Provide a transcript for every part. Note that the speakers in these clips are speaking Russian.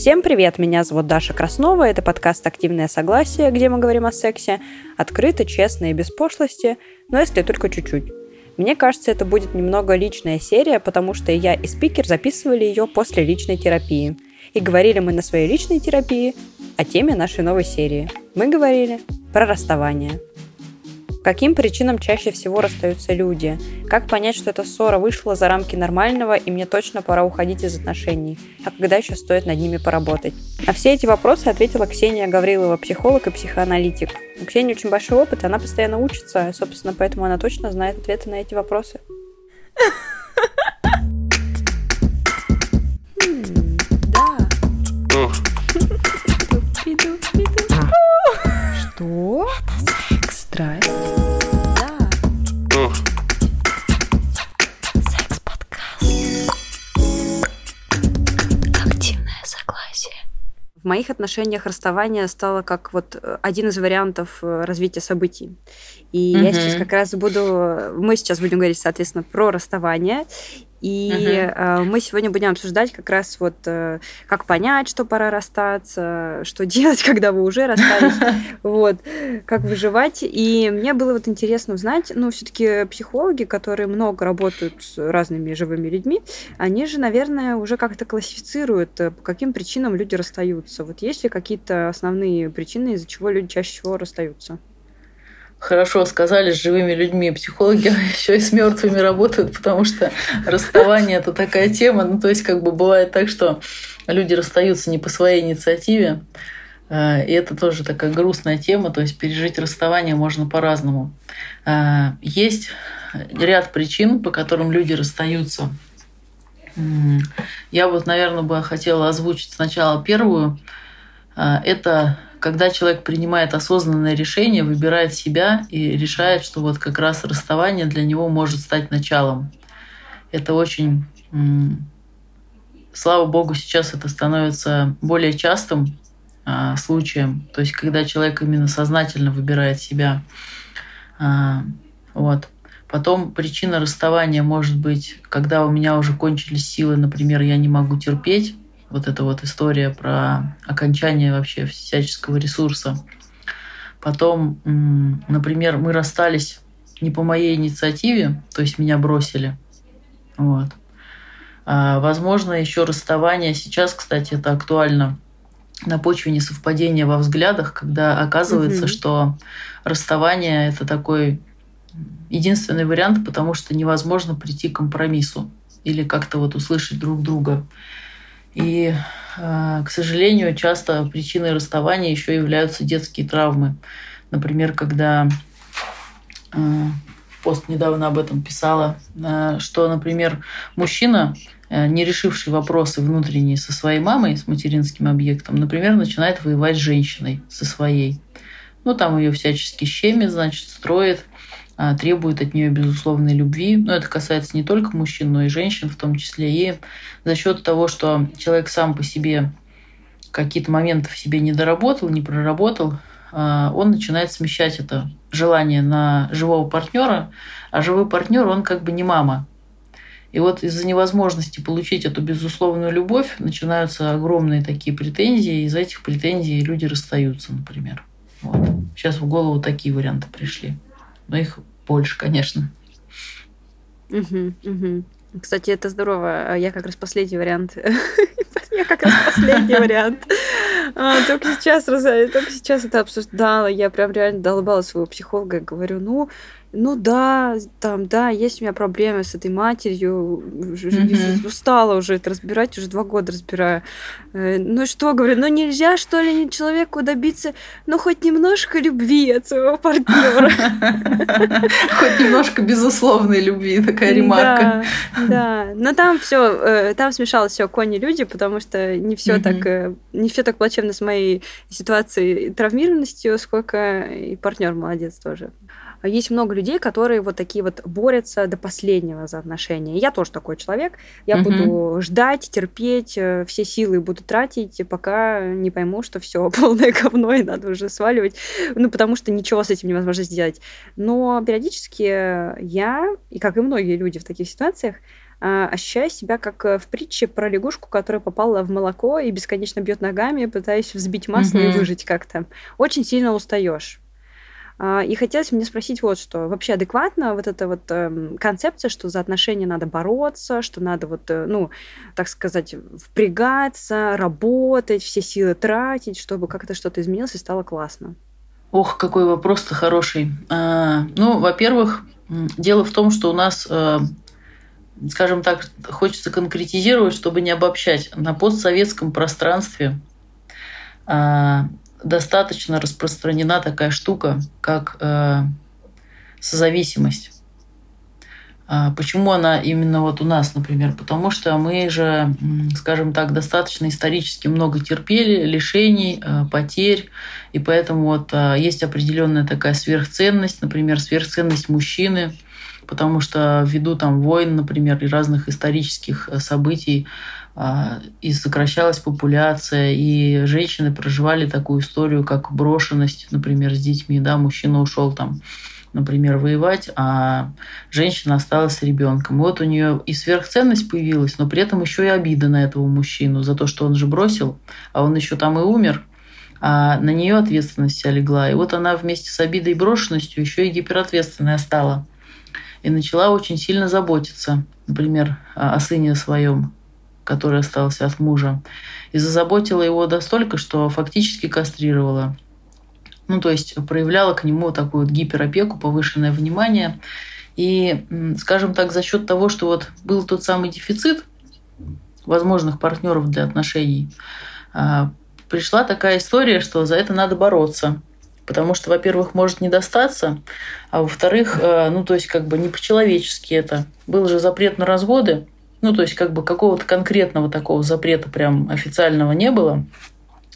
Всем привет, меня зовут Даша Краснова, это подкаст «Активное согласие», где мы говорим о сексе, открыто, честно и без пошлости, но если только чуть-чуть. Мне кажется, это будет немного личная серия, потому что я и спикер записывали ее после личной терапии. И говорили мы на своей личной терапии о теме нашей новой серии. Мы говорили про расставание. Каким причинам чаще всего расстаются люди? Как понять, что эта ссора вышла за рамки нормального, и мне точно пора уходить из отношений? А когда еще стоит над ними поработать? На все эти вопросы ответила Ксения Гаврилова, психолог и психоаналитик. У Ксении очень большой опыт, она постоянно учится, и, собственно, поэтому она точно знает ответы на эти вопросы. Что? Страсть? В моих отношениях расставание стало как вот э, один из вариантов э, развития событий. И угу. я сейчас как раз буду... Мы сейчас будем говорить, соответственно, про расставание. И uh-huh. мы сегодня будем обсуждать как раз вот э, как понять, что пора расстаться, что делать, когда вы уже расстались, вот, как выживать. И мне было вот интересно узнать, ну, все-таки психологи, которые много работают с разными живыми людьми, они же, наверное, уже как-то классифицируют, э, по каким причинам люди расстаются. Вот есть ли какие-то основные причины, из-за чего люди чаще всего расстаются? Хорошо сказали, с живыми людьми. Психологи еще и с мертвыми работают, потому что расставание это такая тема. Ну, то есть, как бы бывает так, что люди расстаются не по своей инициативе. Э, и это тоже такая грустная тема, то есть пережить расставание можно по-разному. Э, есть ряд причин, по которым люди расстаются. Я вот, наверное, бы хотела озвучить сначала первую. Э, это когда человек принимает осознанное решение, выбирает себя и решает, что вот как раз расставание для него может стать началом. Это очень... Слава богу, сейчас это становится более частым а, случаем. То есть, когда человек именно сознательно выбирает себя. А, вот. Потом причина расставания может быть, когда у меня уже кончились силы, например, я не могу терпеть, вот эта вот история про окончание вообще всяческого ресурса. Потом, например, мы расстались не по моей инициативе, то есть меня бросили. Вот. А, возможно, еще расставание. Сейчас, кстати, это актуально на почве несовпадения во взглядах, когда оказывается, угу. что расставание это такой единственный вариант, потому что невозможно прийти к компромиссу или как-то вот услышать друг друга. И, э, к сожалению, часто причиной расставания еще являются детские травмы. Например, когда э, пост недавно об этом писала, э, что, например, мужчина, не решивший вопросы внутренние со своей мамой, с материнским объектом, например, начинает воевать с женщиной, со своей. Ну, там ее всячески щемит, значит, строит, требует от нее безусловной любви. Но это касается не только мужчин, но и женщин в том числе. И за счет того, что человек сам по себе какие-то моменты в себе не доработал, не проработал, а, он начинает смещать это желание на живого партнера, а живой партнер, он как бы не мама. И вот из-за невозможности получить эту безусловную любовь начинаются огромные такие претензии, и из-за этих претензий люди расстаются, например. Вот. Сейчас в голову такие варианты пришли. Но их больше, конечно. Угу, угу. Кстати, это здорово. А я как раз последний вариант. Я как раз последний вариант. А, только сейчас, только сейчас это обсуждала. Я прям реально долбала своего психолога и говорю, ну, ну да, там, да, есть у меня проблемы с этой матерью, mm-hmm. устала уже это разбирать, уже два года разбираю. Э, ну что, говорю, ну нельзя, что ли, человеку добиться, ну хоть немножко любви от своего партнера. Хоть немножко безусловной любви, такая ремарка. Да. Но там все, э, там смешалось все кони люди, потому что не все так, э, не все так плачевно с моей ситуацией травмированностью, сколько и партнер молодец тоже есть много людей, которые вот такие вот борются до последнего за отношения. Я тоже такой человек. Я угу. буду ждать, терпеть, э, все силы буду тратить, пока не пойму, что все полное говно и надо уже сваливать. Ну, потому что ничего с этим невозможно сделать. Но периодически я, и как и многие люди в таких ситуациях, а, ощущаю себя как э, в притче про лягушку, которая попала в молоко и бесконечно бьет ногами, пытаясь взбить масло mm-hmm. и выжить как-то. Очень сильно устаешь. А, и хотелось мне спросить вот что. Вообще адекватно вот эта вот э, концепция, что за отношения надо бороться, что надо вот, э, ну, так сказать, впрягаться, работать, все силы тратить, чтобы как-то что-то изменилось и стало классно? Ох, какой вопрос-то хороший. А, ну, во-первых, дело в том, что у нас, э, скажем так, хочется конкретизировать, чтобы не обобщать. На постсоветском пространстве а, достаточно распространена такая штука, как э, созависимость. А почему она именно вот у нас, например? Потому что мы же, скажем так, достаточно исторически много терпели, лишений, э, потерь, и поэтому вот э, есть определенная такая сверхценность, например, сверхценность мужчины, потому что ввиду там войн, например, и разных исторических э, событий и сокращалась популяция, и женщины проживали такую историю, как брошенность, например, с детьми, да, мужчина ушел там например, воевать, а женщина осталась с ребенком. Вот у нее и сверхценность появилась, но при этом еще и обида на этого мужчину за то, что он же бросил, а он еще там и умер, а на нее ответственность вся легла. И вот она вместе с обидой и брошенностью еще и гиперответственная стала. И начала очень сильно заботиться, например, о сыне своем который остался от мужа, и зазаботила его настолько, что фактически кастрировала. Ну, то есть проявляла к нему такую вот гиперопеку, повышенное внимание. И, скажем так, за счет того, что вот был тот самый дефицит возможных партнеров для отношений, а, пришла такая история, что за это надо бороться. Потому что, во-первых, может не достаться, а во-вторых, э, ну, то есть, как бы не по-человечески это. Был же запрет на разводы, ну, то есть, как бы какого-то конкретного такого запрета прям официального не было,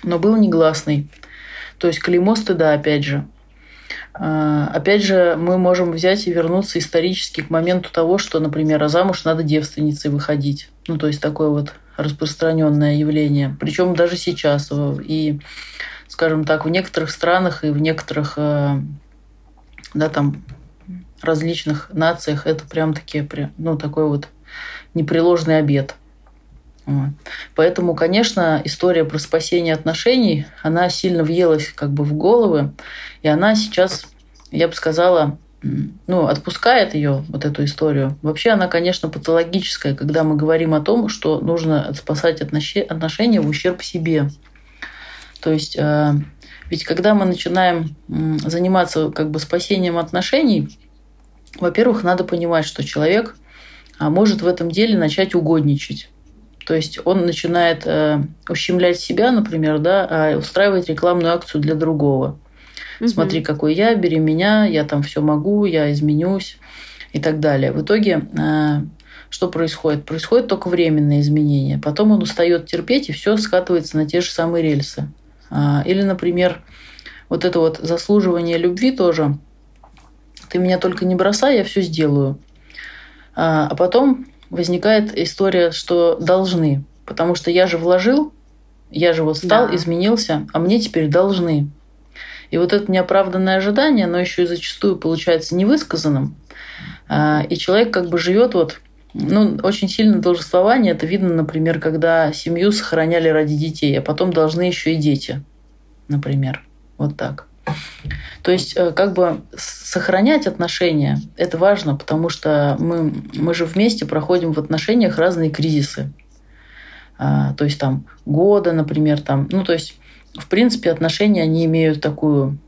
но был негласный. То есть, клеймо стыда, опять же. А, опять же, мы можем взять и вернуться исторически к моменту того, что, например, а замуж надо девственницей выходить. Ну, то есть, такое вот распространенное явление. Причем даже сейчас. И, скажем так, в некоторых странах и в некоторых э, да, там, различных нациях это прям таки, ну, такой вот непреложный обед. Поэтому, конечно, история про спасение отношений, она сильно въелась как бы в головы, и она сейчас, я бы сказала, ну, отпускает ее, вот эту историю. Вообще она, конечно, патологическая, когда мы говорим о том, что нужно спасать отношения в ущерб себе. То есть, э, ведь когда мы начинаем заниматься как бы спасением отношений, во-первых, надо понимать, что человек а может в этом деле начать угодничать. То есть он начинает э, ущемлять себя, например, да, а устраивать рекламную акцию для другого. Угу. Смотри, какой я, бери меня, я там все могу, я изменюсь и так далее. В итоге э, что происходит? Происходит только временные изменения. Потом он устает терпеть, и все скатывается на те же самые рельсы. А, или, например, вот это вот заслуживание любви тоже. Ты меня только не бросай, я все сделаю. А, а потом возникает история, что должны. Потому что я же вложил, я же вот стал, да. изменился, а мне теперь должны. И вот это неоправданное ожидание, оно еще и зачастую получается невысказанным. А, и человек как бы живет вот ну, очень сильно должествование. Это видно, например, когда семью сохраняли ради детей, а потом должны еще и дети, например. Вот так. То есть э, как бы сохранять отношения – это важно, потому что мы, мы же вместе проходим в отношениях разные кризисы. А, то есть там года, например, там, ну то есть в принципе отношения они имеют такую,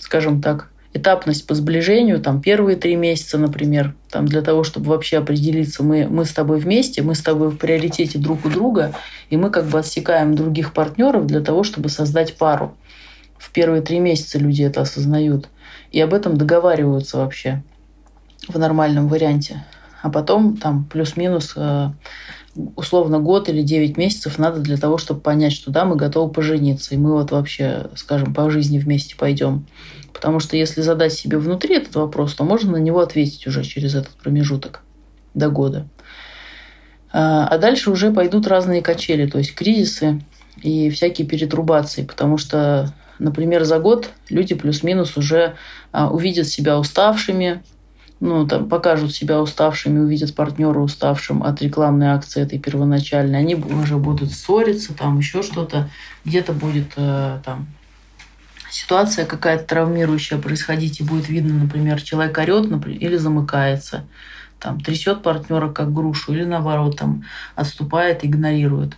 скажем так, этапность по сближению, там первые три месяца, например, там для того, чтобы вообще определиться, мы, мы с тобой вместе, мы с тобой в приоритете друг у друга, и мы как бы отсекаем других партнеров для того, чтобы создать пару в первые три месяца люди это осознают. И об этом договариваются вообще в нормальном варианте. А потом там плюс-минус э, условно год или 9 месяцев надо для того, чтобы понять, что да, мы готовы пожениться, и мы вот вообще, скажем, по жизни вместе пойдем. Потому что если задать себе внутри этот вопрос, то можно на него ответить уже через этот промежуток до года. А, а дальше уже пойдут разные качели, то есть кризисы и всякие перетрубации, потому что Например, за год люди плюс-минус уже а, увидят себя уставшими, ну, там, покажут себя уставшими, увидят партнера уставшим от рекламной акции этой первоначальной, они уже будут ссориться, там еще что-то, где-то будет э, там ситуация какая-то травмирующая происходить, и будет видно, например, человек орет например, или замыкается, там, трясет партнера как грушу, или наоборот, там, отступает, игнорирует.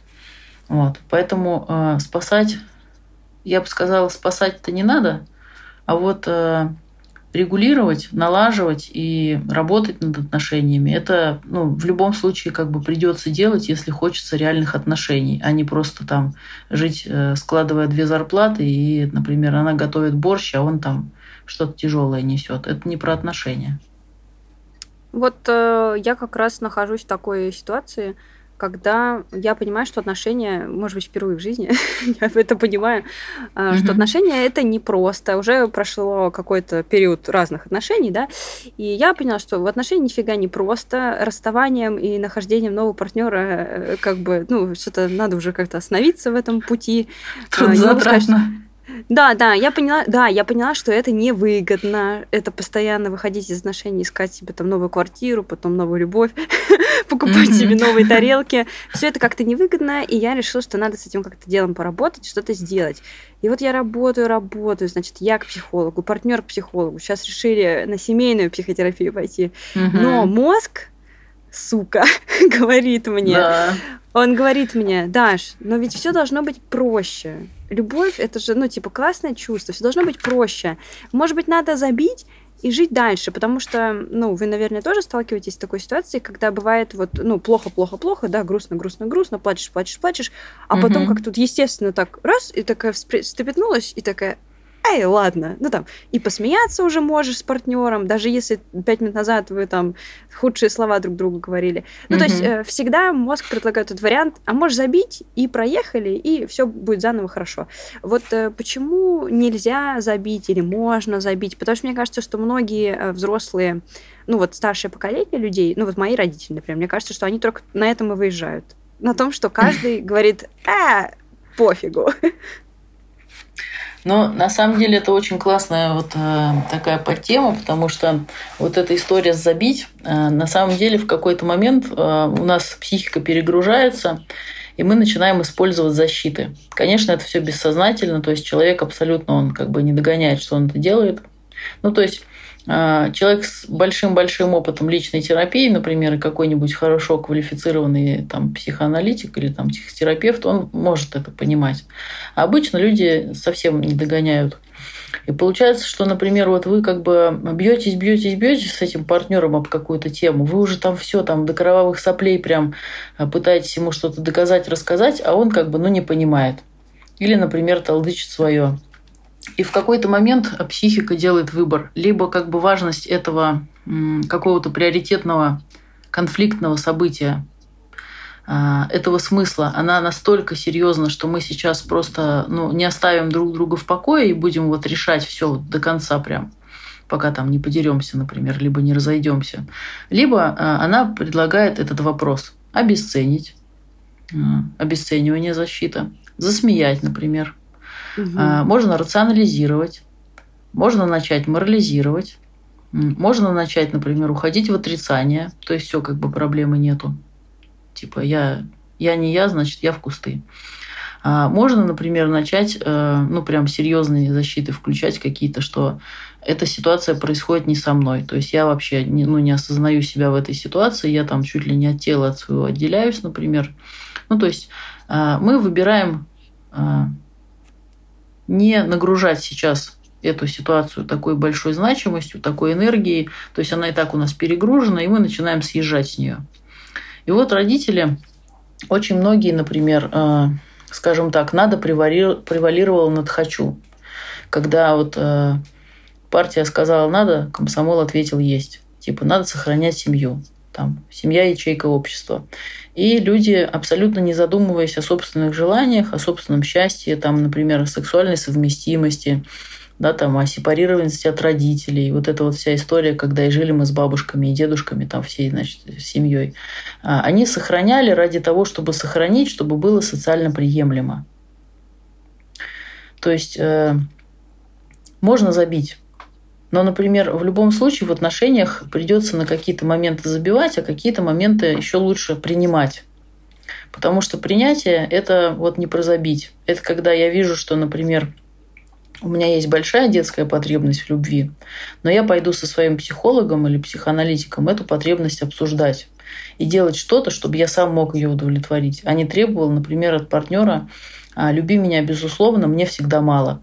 Вот. Поэтому э, спасать, я бы сказала, спасать-то не надо, а вот э, регулировать, налаживать и работать над отношениями, это ну, в любом случае как бы придется делать, если хочется реальных отношений, а не просто там жить, э, складывая две зарплаты, и, например, она готовит борщ, а он там что-то тяжелое несет. Это не про отношения. Вот э, я как раз нахожусь в такой ситуации, когда я понимаю, что отношения, может быть, впервые в жизни, я это понимаю, mm-hmm. что отношения это непросто. Уже прошло какой-то период разных отношений, да, и я поняла, что в отношениях нифига не просто. Расставанием и нахождением нового партнера, э, как бы, ну, что-то надо уже как-то остановиться в этом пути. Трудозатратно. Да, да, я поняла, да, я поняла, что это невыгодно. Это постоянно выходить из отношений, искать себе там новую квартиру, потом новую любовь, покупать себе новые тарелки. Все это как-то невыгодно, и я решила, что надо с этим как-то делом поработать, что-то сделать. И вот я работаю, работаю, значит, я к психологу, партнер к психологу. Сейчас решили на семейную психотерапию пойти. Но мозг сука, говорит мне. Да. Он говорит мне, Даш, но ведь все должно быть проще. Любовь это же, ну, типа, классное чувство, все должно быть проще. Может быть, надо забить и жить дальше, потому что, ну, вы, наверное, тоже сталкиваетесь с такой ситуацией, когда бывает вот, ну, плохо, плохо, плохо, да, грустно, грустно, грустно, плачешь, плачешь, плачешь, а угу. потом как тут естественно так раз и такая встрепетнулась и такая, эй, ладно, ну там, и посмеяться уже можешь с партнером, даже если пять минут назад вы там худшие слова друг другу говорили. Ну, mm-hmm. то есть э, всегда мозг предлагает этот вариант, а можешь забить, и проехали, и все будет заново хорошо. Вот э, почему нельзя забить или можно забить? Потому что мне кажется, что многие э, взрослые, ну вот старшее поколение людей, ну вот мои родители, например, мне кажется, что они только на этом и выезжают. На том, что каждый говорит, а, пофигу. Но на самом деле это очень классная вот э, такая подтема, потому что вот эта история забить, э, на самом деле в какой-то момент э, у нас психика перегружается, и мы начинаем использовать защиты. Конечно, это все бессознательно, то есть человек абсолютно он как бы не догоняет, что он это делает. Ну, то есть человек с большим-большим опытом личной терапии, например, какой-нибудь хорошо квалифицированный там, психоаналитик или там, психотерапевт, он может это понимать. А обычно люди совсем не догоняют. И получается, что, например, вот вы как бы бьетесь, бьетесь, бьетесь с этим партнером об какую-то тему, вы уже там все там до кровавых соплей прям а, пытаетесь ему что-то доказать, рассказать, а он как бы ну не понимает. Или, например, толдычит свое. И в какой-то момент психика делает выбор. Либо как бы важность этого какого-то приоритетного конфликтного события, а, этого смысла, она настолько серьезна, что мы сейчас просто ну, не оставим друг друга в покое и будем вот решать все до конца прям пока там не подеремся, например, либо не разойдемся. Либо а, она предлагает этот вопрос обесценить, а, обесценивание защита, засмеять, например, Угу. Можно рационализировать, можно начать морализировать, можно начать, например, уходить в отрицание, то есть все, как бы проблемы нету. Типа я, я не я, значит, я в кусты. А можно, например, начать, э, ну, прям серьезные защиты включать какие-то, что эта ситуация происходит не со мной. То есть я вообще не, ну, не осознаю себя в этой ситуации, я там чуть ли не от тела от своего отделяюсь, например. Ну, то есть э, мы выбираем не нагружать сейчас эту ситуацию такой большой значимостью, такой энергией. То есть она и так у нас перегружена, и мы начинаем съезжать с нее. И вот родители, очень многие, например, э, скажем так, надо превалировало над хочу. Когда вот э, партия сказала надо, комсомол ответил есть. Типа надо сохранять семью. Там, семья ячейка общества. И люди, абсолютно не задумываясь о собственных желаниях, о собственном счастье, там, например, о сексуальной совместимости, да, там, о сепарированности от родителей, вот эта вот вся история, когда и жили мы с бабушками и дедушками, там, всей, значит, семьей, а, они сохраняли ради того, чтобы сохранить, чтобы было социально приемлемо. То есть э, можно забить Но, например, в любом случае в отношениях придется на какие-то моменты забивать, а какие-то моменты еще лучше принимать. Потому что принятие – это вот не про забить. Это когда я вижу, что, например, у меня есть большая детская потребность в любви, но я пойду со своим психологом или психоаналитиком эту потребность обсуждать и делать что-то, чтобы я сам мог ее удовлетворить, а не требовал, например, от партнера «А, «люби меня безусловно, мне всегда мало».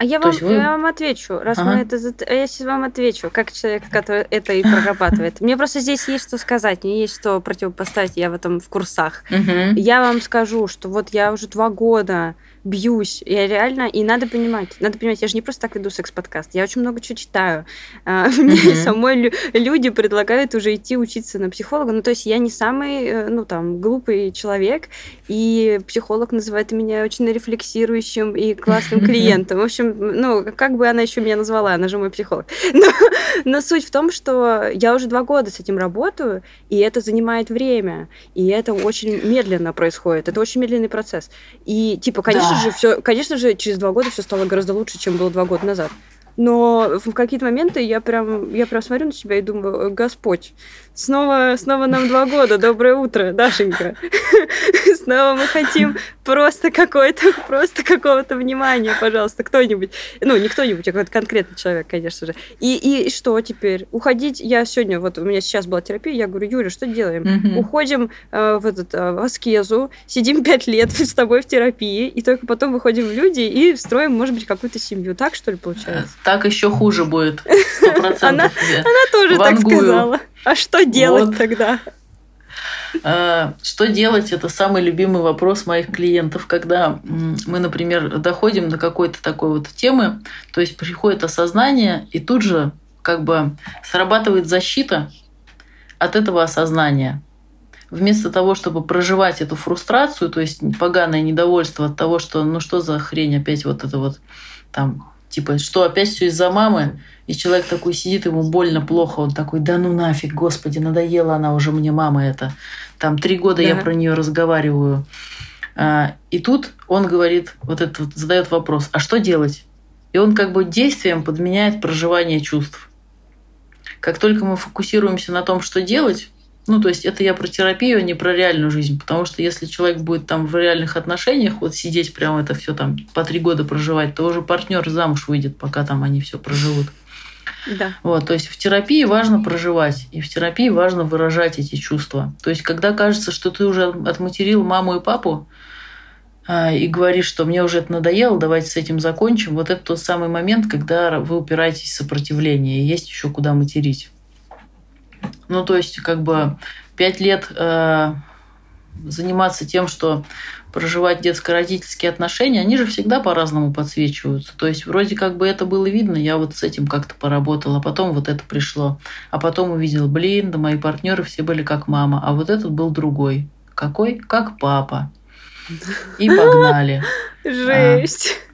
А я вам, вы... я вам отвечу, раз ага. мы это, я сейчас вам отвечу, как человек, который это и прорабатывает. Мне просто здесь есть что сказать, мне есть что противопоставить, я в этом в курсах. Угу. Я вам скажу, что вот я уже два года бьюсь. Я реально... И надо понимать, надо понимать, я же не просто так веду секс-подкаст, я очень много чего читаю. А, мне самой люди предлагают уже идти учиться на психолога. Ну, то есть я не самый, э, ну, там, глупый человек, и психолог называет меня очень рефлексирующим и классным клиентом. В общем, ну, как бы она еще меня назвала, она же мой психолог. Но, но суть в том, что я уже два года с этим работаю, и это занимает время, и это очень медленно происходит, это очень медленный процесс. И, типа, конечно, конечно же, все, конечно же, через два года все стало гораздо лучше, чем было два года назад. Но в какие-то моменты я прям, я прям смотрю на себя и думаю, Господь, снова, снова нам два года, доброе утро, Дашенька. Снова мы хотим просто какое-то, просто какого-то внимания, пожалуйста, кто-нибудь. Ну, не кто-нибудь, а какой-то конкретный человек, конечно же. И, и что теперь? Уходить? Я сегодня, вот у меня сейчас была терапия, я говорю, Юля, что делаем? Mm-hmm. Уходим э, в, этот, э, в аскезу, сидим пять лет с тобой в терапии, и только потом выходим в люди и строим, может быть, какую-то семью. Так, что ли, получается? Так еще хуже будет. Она, она тоже так сказала. А что делать вот. тогда? А, что делать? Это самый любимый вопрос моих клиентов, когда мы, например, доходим до какой-то такой вот темы, то есть приходит осознание, и тут же как бы срабатывает защита от этого осознания. Вместо того, чтобы проживать эту фрустрацию, то есть поганое недовольство от того, что ну что за хрень опять вот это вот там Типа, что опять все из-за мамы? И человек такой сидит, ему больно, плохо. Он такой, да ну нафиг, господи, надоела она уже мне, мама это. Там три года да. я про нее разговариваю. А, и тут он говорит, вот этот вот, задает вопрос, а что делать? И он как бы действием подменяет проживание чувств. Как только мы фокусируемся на том, что делать, ну, то есть это я про терапию, а не про реальную жизнь. Потому что если человек будет там в реальных отношениях, вот сидеть прямо это все там по три года проживать, то уже партнер замуж выйдет, пока там они все проживут. Да. Вот, то есть в терапии важно проживать, и в терапии важно выражать эти чувства. То есть когда кажется, что ты уже отматерил маму и папу, а, и говоришь, что мне уже это надоело, давайте с этим закончим, вот это тот самый момент, когда вы упираетесь в сопротивление, и есть еще куда материть. Ну, то есть, как бы пять лет э, заниматься тем, что проживать детско-родительские отношения, они же всегда по-разному подсвечиваются. То есть вроде как бы это было видно, я вот с этим как-то поработала, а потом вот это пришло. А потом увидела, блин, да мои партнеры все были как мама, а вот этот был другой. Какой? Как папа. И погнали. Жесть. А.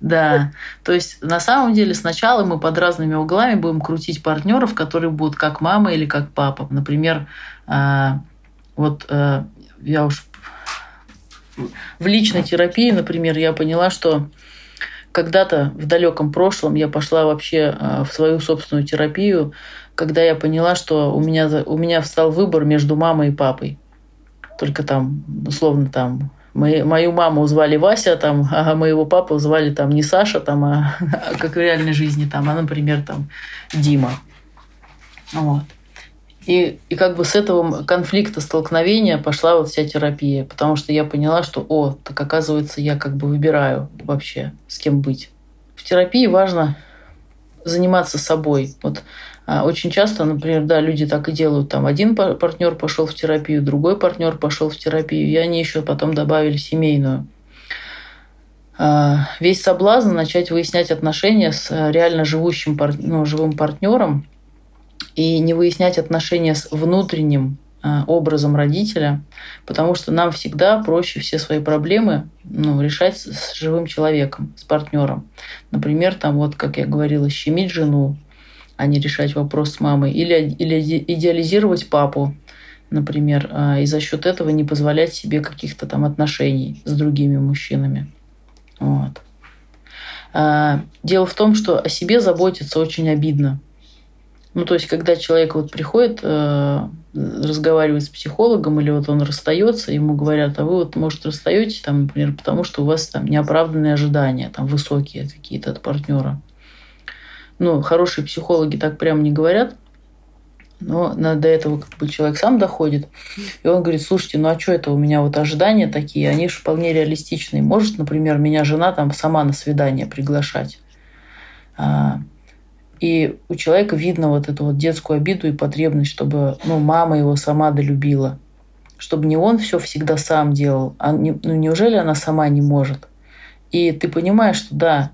Да, то есть на самом деле сначала мы под разными углами будем крутить партнеров, которые будут как мама или как папа. Например, а, вот а, я уж в личной терапии, например, я поняла, что когда-то в далеком прошлом я пошла вообще а, в свою собственную терапию, когда я поняла, что у меня, у меня встал выбор между мамой и папой. Только там, условно, там мы, мою маму звали Вася, там, а моего папу звали там не Саша, там, а, а как в реальной жизни, там, а, например, там Дима. Вот. И, и как бы с этого конфликта, столкновения пошла вот вся терапия, потому что я поняла, что, о, так оказывается, я как бы выбираю вообще, с кем быть. В терапии важно заниматься собой. Вот очень часто, например, да, люди так и делают. Там один партнер пошел в терапию, другой партнер пошел в терапию, и они еще потом добавили семейную. А, весь соблазн начать выяснять отношения с реально живущим ну, живым партнером и не выяснять отношения с внутренним а, образом родителя, потому что нам всегда проще все свои проблемы ну, решать с живым человеком, с партнером. Например, там вот, как я говорила, щемить жену, а не решать вопрос с мамой. Или, или идеализировать папу, например, а, и за счет этого не позволять себе каких-то там отношений с другими мужчинами. Вот. А, дело в том, что о себе заботиться очень обидно. Ну, то есть, когда человек вот приходит, э, разговаривает с психологом, или вот он расстается, ему говорят, а вы вот, может, расстаетесь, там, например, потому что у вас там неоправданные ожидания, там, высокие какие-то от партнера. Ну, хорошие психологи так прямо не говорят, но до этого как бы человек сам доходит, и он говорит, слушайте, ну а что это у меня вот ожидания такие, они же вполне реалистичные. Может, например, меня жена там сама на свидание приглашать. А, и у человека видно вот эту вот детскую обиду и потребность, чтобы ну, мама его сама долюбила. Чтобы не он все всегда сам делал. А не, ну, неужели она сама не может? И ты понимаешь, что да,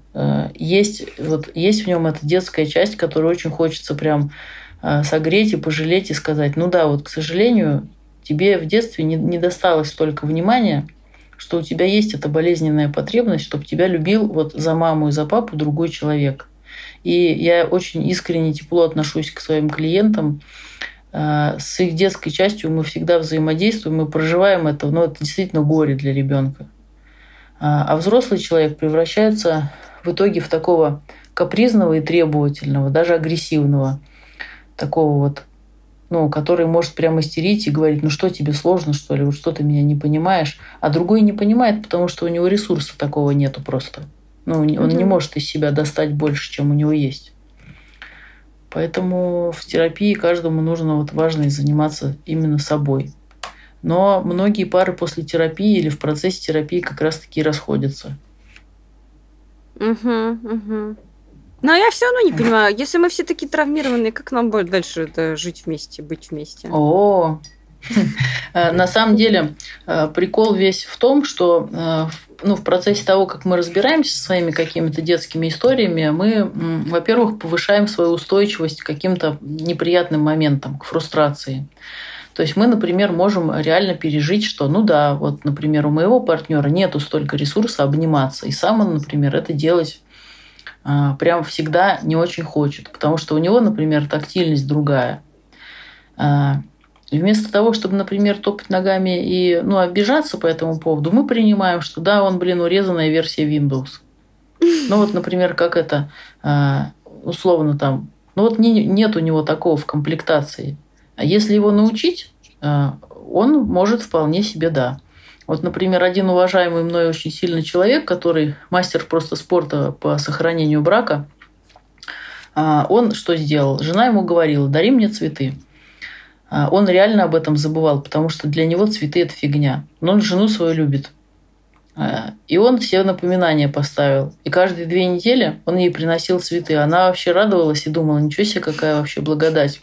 есть, вот, есть в нем эта детская часть, которую очень хочется прям э, согреть и пожалеть и сказать, ну да, вот, к сожалению, тебе в детстве не, не досталось столько внимания, что у тебя есть эта болезненная потребность, чтобы тебя любил вот за маму и за папу другой человек. И я очень искренне тепло отношусь к своим клиентам. Э, с их детской частью мы всегда взаимодействуем, мы проживаем это, но это действительно горе для ребенка. А взрослый человек превращается в итоге в такого капризного и требовательного, даже агрессивного, такого вот, ну, который может прямо истерить и говорить, ну что тебе сложно, что ли, вот что ты меня не понимаешь, а другой не понимает, потому что у него ресурса такого нету просто. Ну, он угу. не может из себя достать больше, чем у него есть. Поэтому в терапии каждому нужно вот важно заниматься именно собой. Но многие пары после терапии или в процессе терапии как раз-таки расходятся. Угу, угу. Но я все равно не понимаю, если мы все такие травмированные, как нам будет дальше это жить вместе, быть вместе? О, на самом деле э, прикол весь в том, что э, ну, в процессе того, как мы разбираемся со своими какими-то детскими историями, мы, во-первых, повышаем свою устойчивость к каким-то неприятным моментам, к фрустрации. То есть мы, например, можем реально пережить, что, ну да, вот, например, у моего партнера нету столько ресурса обниматься, и сам он, например, это делать а, прям всегда не очень хочет, потому что у него, например, тактильность другая. А, и вместо того, чтобы, например, топать ногами и ну, обижаться по этому поводу, мы принимаем, что да, он, блин, урезанная версия Windows. Ну вот, например, как это, а, условно там, ну вот не, нет у него такого в комплектации. А если его научить, а, он может вполне себе да. Вот, например, один уважаемый мной очень сильный человек, который мастер просто спорта по сохранению брака, а, он что сделал? Жена ему говорила, дари мне цветы. А, он реально об этом забывал, потому что для него цветы – это фигня. Но он жену свою любит. А, и он все напоминания поставил. И каждые две недели он ей приносил цветы. Она вообще радовалась и думала, ничего себе, какая вообще благодать.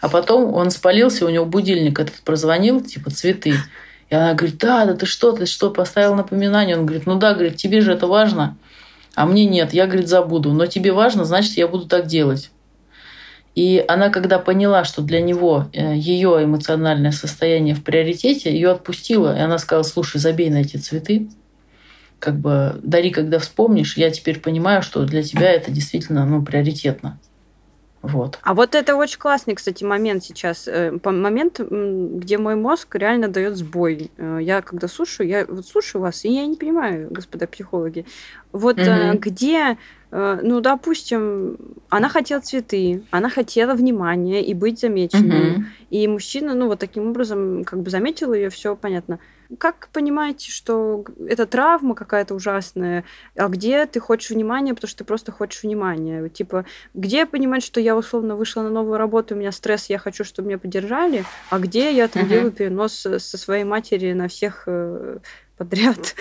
А потом он спалился, у него будильник этот прозвонил, типа цветы. И она говорит, да, да ты что, ты что, поставил напоминание? Он говорит, ну да, говорит, тебе же это важно, а мне нет. Я, говорит, забуду. Но тебе важно, значит, я буду так делать. И она, когда поняла, что для него э, ее эмоциональное состояние в приоритете, ее отпустила. И она сказала, слушай, забей на эти цветы, как бы дари, когда вспомнишь. Я теперь понимаю, что для тебя это действительно ну, приоритетно. Вот. А вот это очень классный, кстати, момент сейчас. Э, момент, где мой мозг реально дает сбой. Э, я когда слушаю, я вот слушаю вас, и я не понимаю, господа психологи. Вот угу. где ну, допустим, она хотела цветы, она хотела внимания и быть замеченной. Угу. И мужчина, ну, вот таким образом, как бы заметил ее, все понятно. Как понимаете, что это травма какая-то ужасная, а где ты хочешь внимания, потому что ты просто хочешь внимания? Типа, где понимать, что я условно вышла на новую работу, у меня стресс, я хочу, чтобы меня поддержали, а где я там uh делаю перенос со своей матери на всех э, подряд?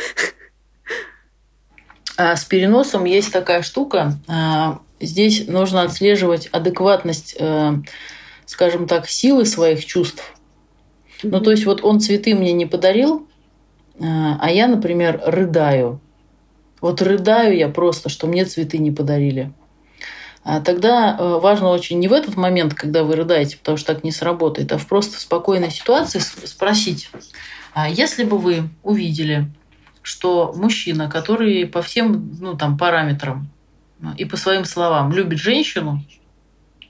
А с переносом есть такая штука. А, здесь нужно отслеживать адекватность, э, скажем так, силы своих чувств. Ну, то есть вот он цветы мне не подарил, а, а я, например, рыдаю. Вот рыдаю я просто, что мне цветы не подарили. Тогда э, важно очень не в этот момент, когда вы рыдаете, потому что так не сработает, а в просто в спокойной ситуации спросить, если бы вы увидели что мужчина, который по всем ну, там, параметрам и по своим словам любит женщину,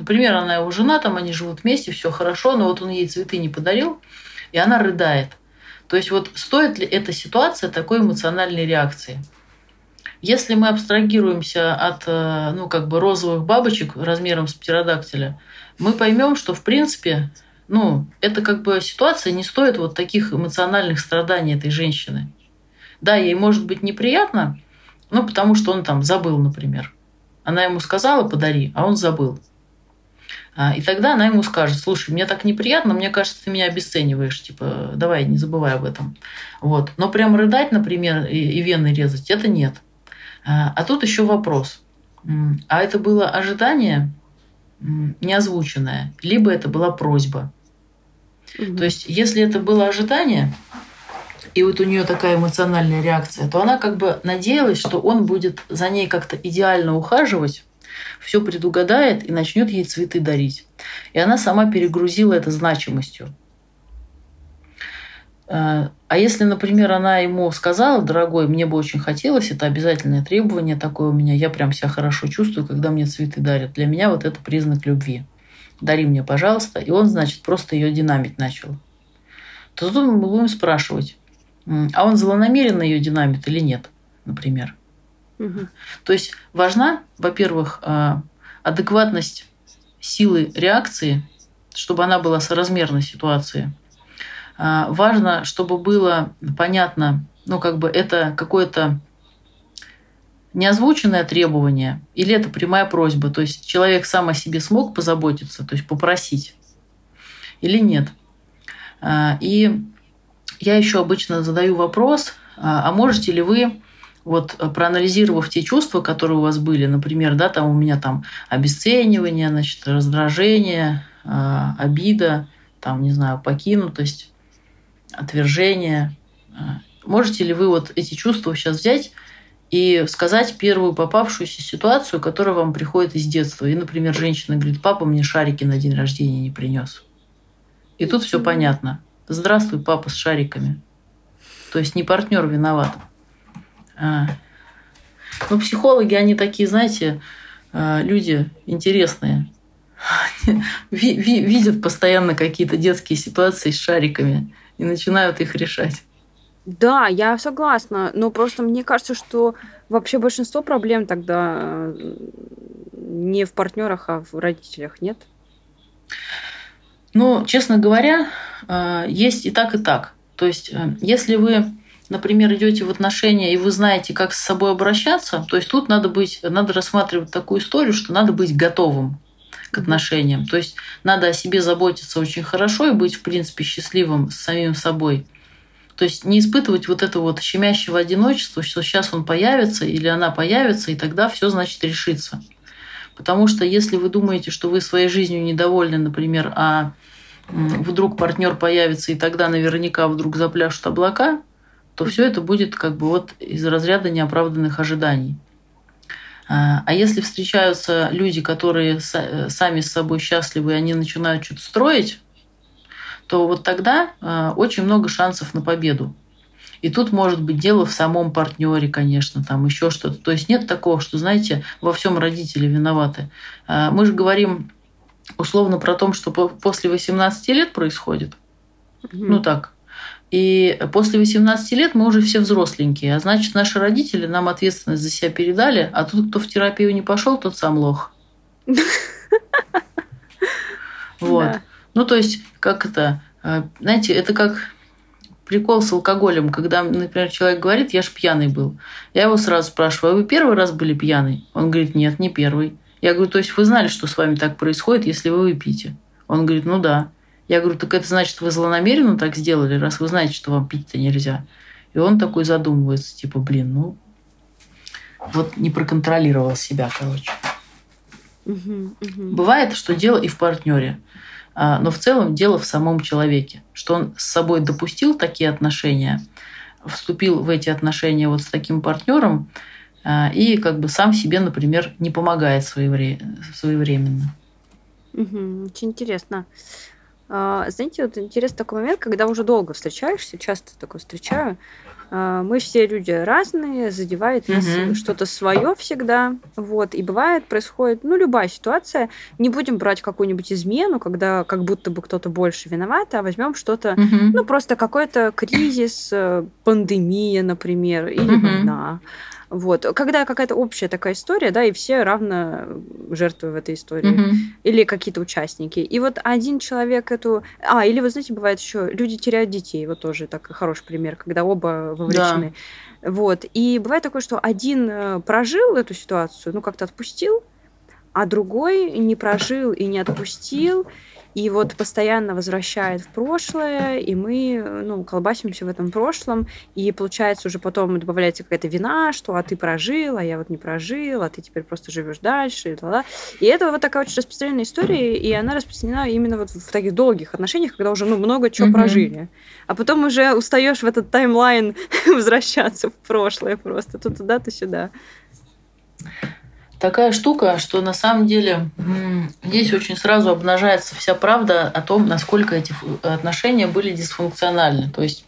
например, она его жена, там они живут вместе, все хорошо, но вот он ей цветы не подарил, и она рыдает. То есть вот стоит ли эта ситуация такой эмоциональной реакции? если мы абстрагируемся от э, ну, как бы розовых бабочек размером с птеродактиля, мы поймем, что в принципе ну, это как бы ситуация не стоит вот таких эмоциональных страданий этой женщины. Да, ей может быть неприятно, ну, потому что он там забыл, например. Она ему сказала, подари, а он забыл. А, и тогда она ему скажет, слушай, мне так неприятно, мне кажется, ты меня обесцениваешь, типа, давай, не забывай об этом. Вот. Но прям рыдать, например, и, и вены резать, это нет. А, а тут еще вопрос. А это было ожидание неозвученное, либо это была просьба. Угу. То есть, если это было ожидание, и вот у нее такая эмоциональная реакция, то она как бы надеялась, что он будет за ней как-то идеально ухаживать, все предугадает и начнет ей цветы дарить. И она сама перегрузила это значимостью. Э, а если, например, она ему сказала, дорогой, мне бы очень хотелось, это обязательное требование такое у меня, я прям себя хорошо чувствую, когда мне цветы дарят. Для меня вот это признак любви. Дари мне, пожалуйста. И он, значит, просто ее динамить начал. То тут мы будем спрашивать, а он злонамеренно ее динамит или нет, например. То есть важна, во-первых, а, адекватность силы реакции, чтобы она была соразмерной ситуации. А, важно, чтобы было понятно, ну, как бы это какое-то неозвученное требование или это прямая просьба. То есть человек сам о себе смог позаботиться, то есть попросить или нет. А, и я еще обычно задаю вопрос, а можете ли вы вот проанализировав те чувства, которые у вас были, например, да, там у меня там обесценивание, значит, раздражение, а, обида, там, не знаю, покинутость, отвержение. А, можете ли вы вот эти чувства сейчас взять и сказать первую попавшуюся ситуацию, которая вам приходит из детства? И, например, женщина говорит, папа мне шарики на день рождения не принес. И тут все понятно. Здравствуй, папа с шариками. То есть не партнер виноват. А. Ну, психологи, они такие, знаете, а, люди интересные. Видят постоянно какие-то детские ситуации с шариками и начинают их решать. Да, я согласна, но просто мне кажется, что вообще большинство проблем тогда э, не в партнерах, а в родителях, нет? Ну, честно говоря, э, есть и так, и так. То есть, э, если вы, например, идете в отношения и вы знаете, как с собой обращаться, то есть тут надо быть, надо рассматривать такую историю, что надо быть готовым к отношениям. То есть надо о себе заботиться очень хорошо и быть, в принципе, счастливым с самим собой. То есть не испытывать вот это вот щемящего одиночества, что сейчас он появится или она появится, и тогда все значит решится. Потому что если вы думаете, что вы своей жизнью недовольны, например, а вдруг партнер появится, и тогда наверняка вдруг запляшут облака, то все это будет как бы вот из разряда неоправданных ожиданий. А, а если встречаются люди, которые сами с собой счастливы, и они начинают что-то строить, то вот тогда а, очень много шансов на победу. И тут может быть дело в самом партнере, конечно, там еще что-то. То есть нет такого, что, знаете, во всем родители виноваты. А, мы же говорим условно про то, что после 18 лет происходит. Угу. Ну так. И после 18 лет мы уже все взросленькие. А значит, наши родители нам ответственность за себя передали, а тот, кто в терапию не пошел, тот сам лох. Вот. Ну, то есть, как это, а, знаете, это как прикол с алкоголем, когда, например, человек говорит, я ж пьяный был. Я его сразу спрашиваю, а вы первый раз были пьяный? Он говорит, нет, не первый. Я говорю, то есть вы знали, что с вами так происходит, если вы выпьете? Он говорит, ну да. Я говорю, так это значит, вы злонамеренно так сделали, раз вы знаете, что вам пить-то нельзя. И он такой задумывается, типа, блин, ну, вот не проконтролировал себя, короче. Угу, угу. Бывает, что дело и в партнере. А, но в целом дело в самом человеке, что он с собой допустил такие отношения, вступил в эти отношения вот с таким партнером а, и как бы сам себе, например, не помогает своевременно. Угу, очень интересно. А, знаете, вот интересный такой момент, когда уже долго встречаешься, часто такое встречаю, а, мы все люди разные, задевает нас угу. что-то свое всегда. Вот. И бывает, происходит, ну, любая ситуация. Не будем брать какую-нибудь измену, когда как будто бы кто-то больше виноват, а возьмем что-то, угу. ну, просто какой-то кризис, э, пандемия, например, или угу. война. Вот. Когда какая-то общая такая история, да, и все равно жертвы в этой истории. Мгм. Или какие-то участники. И вот один человек эту... А, или, вы знаете, бывает еще люди теряют детей. Вот тоже так хороший пример, когда оба вовлечены. Вот. И бывает такое, что один э, прожил эту ситуацию, ну, как-то отпустил, а другой не прожил и не отпустил, и вот постоянно возвращает в прошлое, и мы, ну, колбасимся в этом прошлом, и получается уже потом добавляется какая-то вина, что а ты прожил, а я вот не прожил, а ты теперь просто живешь дальше, и ла И это вот такая очень распространенная история, и она распространена именно вот в таких долгих отношениях, когда уже, ну, много чего Мгм. прожили. А потом уже устаешь в этот таймлайн возвращаться в прошлое просто, то туда, то сюда. Такая штука, что на самом деле здесь очень сразу обнажается вся правда о том, насколько эти отношения были дисфункциональны. То есть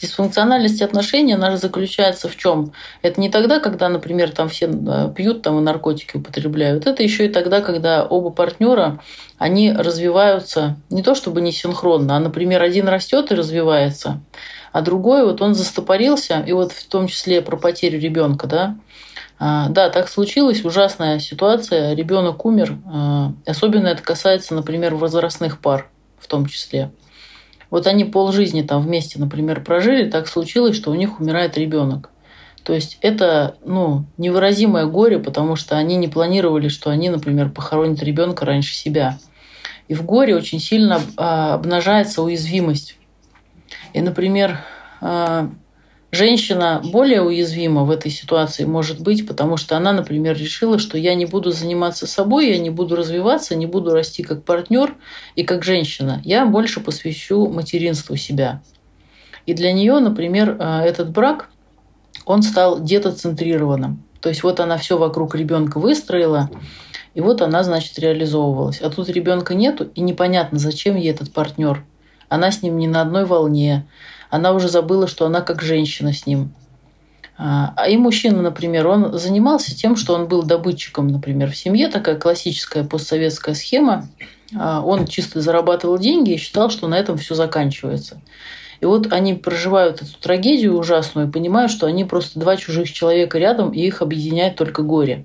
дисфункциональность отношений, она же заключается в чем? Это не тогда, когда, например, там все э, пьют там и наркотики употребляют. Это еще и тогда, когда оба партнера, они развиваются не то чтобы не синхронно, а, например, один растет и развивается, а другой вот он застопорился, и вот в том числе про потерю ребенка, да, Да, так случилось, ужасная ситуация, ребенок умер. а, Особенно это касается, например, возрастных пар в том числе. Вот они полжизни там вместе, например, прожили, так случилось, что у них умирает ребенок. То есть это ну, невыразимое горе, потому что они не планировали, что они, например, похоронят ребенка раньше себя. И в горе очень сильно а, обнажается уязвимость. И, например, а, женщина более уязвима в этой ситуации может быть, потому что она, например, решила, что я не буду заниматься собой, я не буду развиваться, не буду расти как партнер и как женщина. Я больше посвящу материнству себя. И для нее, например, э, этот брак, он стал детоцентрированным. То есть вот она все вокруг ребенка выстроила, и вот она, значит, реализовывалась. А тут ребенка нету, и непонятно, зачем ей этот партнер. Она с ним не на одной волне, она уже забыла, что она как женщина с ним. А а и мужчина, например, он занимался тем, что он был добытчиком, например, в семье, такая классическая постсоветская схема. А Он чисто зарабатывал деньги и считал, что на этом все заканчивается. И вот они проживают эту трагедию ужасную и понимают, что они просто два чужих человека рядом, и их объединяет только горе.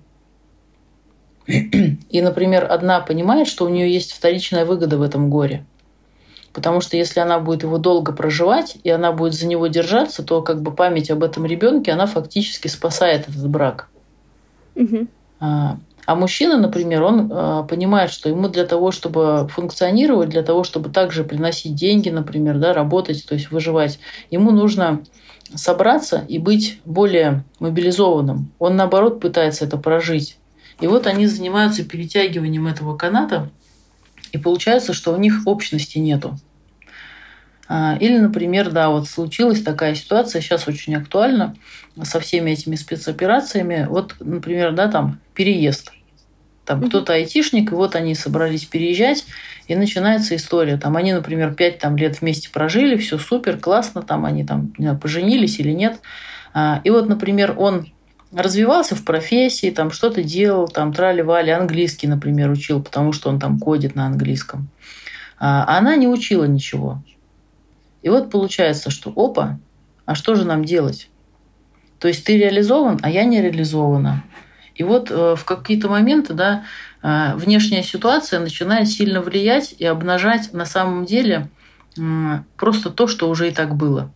И, например, одна понимает, что у нее есть вторичная выгода в этом горе. Потому что если она будет его долго проживать, и она будет за него держаться, то как бы память об этом ребенке, она фактически спасает этот брак. Мгм. А а мужчина, например, он а, понимает, что ему для того, чтобы функционировать, для того, чтобы также приносить деньги, например, да, работать, то есть выживать, ему нужно собраться и быть более мобилизованным. Он, наоборот, пытается это прожить. И вот они занимаются перетягиванием этого каната, и получается, что у них общности нету. А, Или, например, да, вот случилась такая ситуация, сейчас очень актуальна со всеми этими спецоперациями. Вот, например, да, там переезд. Там Мгм. кто-то айтишник, и вот они собрались переезжать, и начинается история. Там они, например, пять там, лет вместе прожили, все супер, классно, там они там не знаю, поженились или нет. А, И вот, например, он развивался в профессии, там что-то делал, там трали-вали, английский, например, учил, потому что он там кодит на английском. А а она не учила ничего. И вот получается, что опа, а что же нам делать? То есть ты реализован, а я не реализована. И вот э, в какие-то моменты, да, э, внешняя ситуация начинает сильно влиять и обнажать на самом деле просто то, что уже и так было.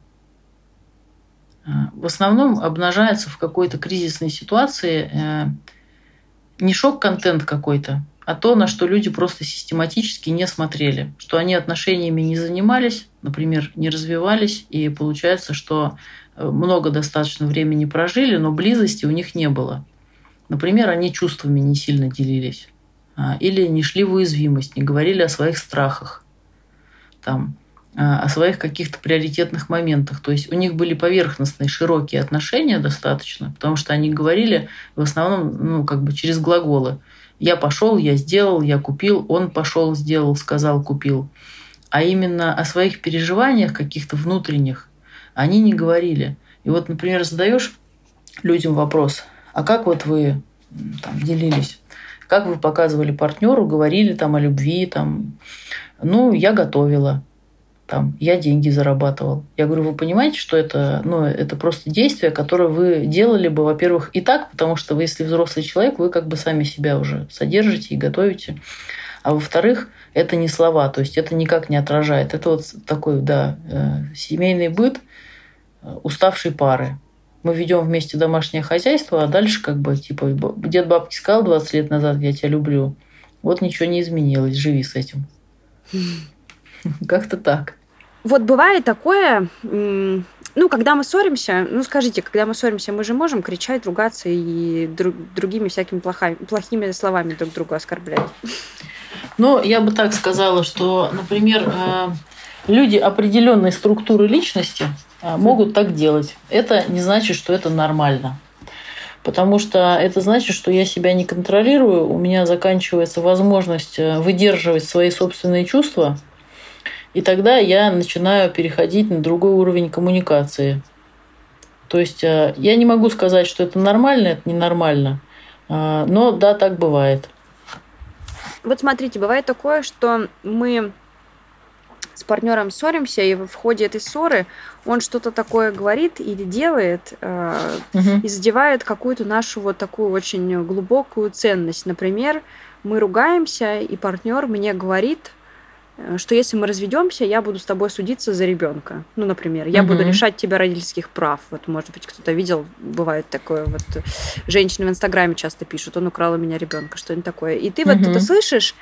Э, В основном обнажается в какой-то кризисной ситуации э, не шок-контент какой-то, а то, на что люди просто систематически не смотрели, что они отношениями не занимались, например, не развивались, и получается, что э, много достаточно времени прожили, но близости у них не было. Например, они чувствами не сильно делились, а, или не шли в уязвимость, не говорили о своих страхах, там, о своих каких-то приоритетных моментах. То есть у них были поверхностные, широкие отношения достаточно, потому что они говорили в основном ну, как бы через глаголы. Я пошел, я сделал, я купил, он пошел, сделал, сказал, купил. А именно о своих переживаниях каких-то внутренних они не говорили. И вот, например, задаешь людям вопрос, а как вот вы там делились? Как вы показывали партнеру, говорили там о любви, там, ну, я готовила. Там, я деньги зарабатывал. Я говорю, вы понимаете, что это, ну, это просто действие, которое вы делали бы, во-первых, и так, потому что вы, если взрослый человек, вы как бы сами себя уже содержите и готовите. А во-вторых, это не слова, то есть это никак не отражает. Это вот такой, да, э, семейный быт э, уставшей пары. Мы ведем вместе домашнее хозяйство, а дальше как бы, типа, дед бабки сказал 20 лет назад, я тебя люблю. Вот ничего не изменилось, живи с этим. Как-то так. Вот бывает такое, ну, когда мы ссоримся, ну, скажите, когда мы ссоримся, мы же можем кричать, ругаться и друг, другими всякими плохами, плохими словами друг друга оскорблять. Ну, я бы так сказала, что, например, э, люди определенной структуры личности э, могут так делать. Это не значит, что это нормально. Потому что это значит, что я себя не контролирую, у меня заканчивается возможность э, выдерживать свои собственные чувства, и тогда я начинаю переходить на другой уровень коммуникации. То есть я не могу сказать, что это нормально, это ненормально, но да, так бывает. Вот смотрите, бывает такое, что мы с партнером ссоримся, и в ходе этой ссоры он что-то такое говорит или делает, э, угу. и задевает какую-то нашу вот такую очень глубокую ценность. Например, мы ругаемся, и партнер мне говорит, Э, что если мы разведемся, я буду с тобой судиться за ребенка. Ну, например, я угу. буду лишать тебя родительских прав. Вот, может быть, кто-то видел, бывает такое. Вот женщины в Инстаграме часто пишут, он украл у меня ребенка, что-нибудь такое. И ты угу. вот это слышишь,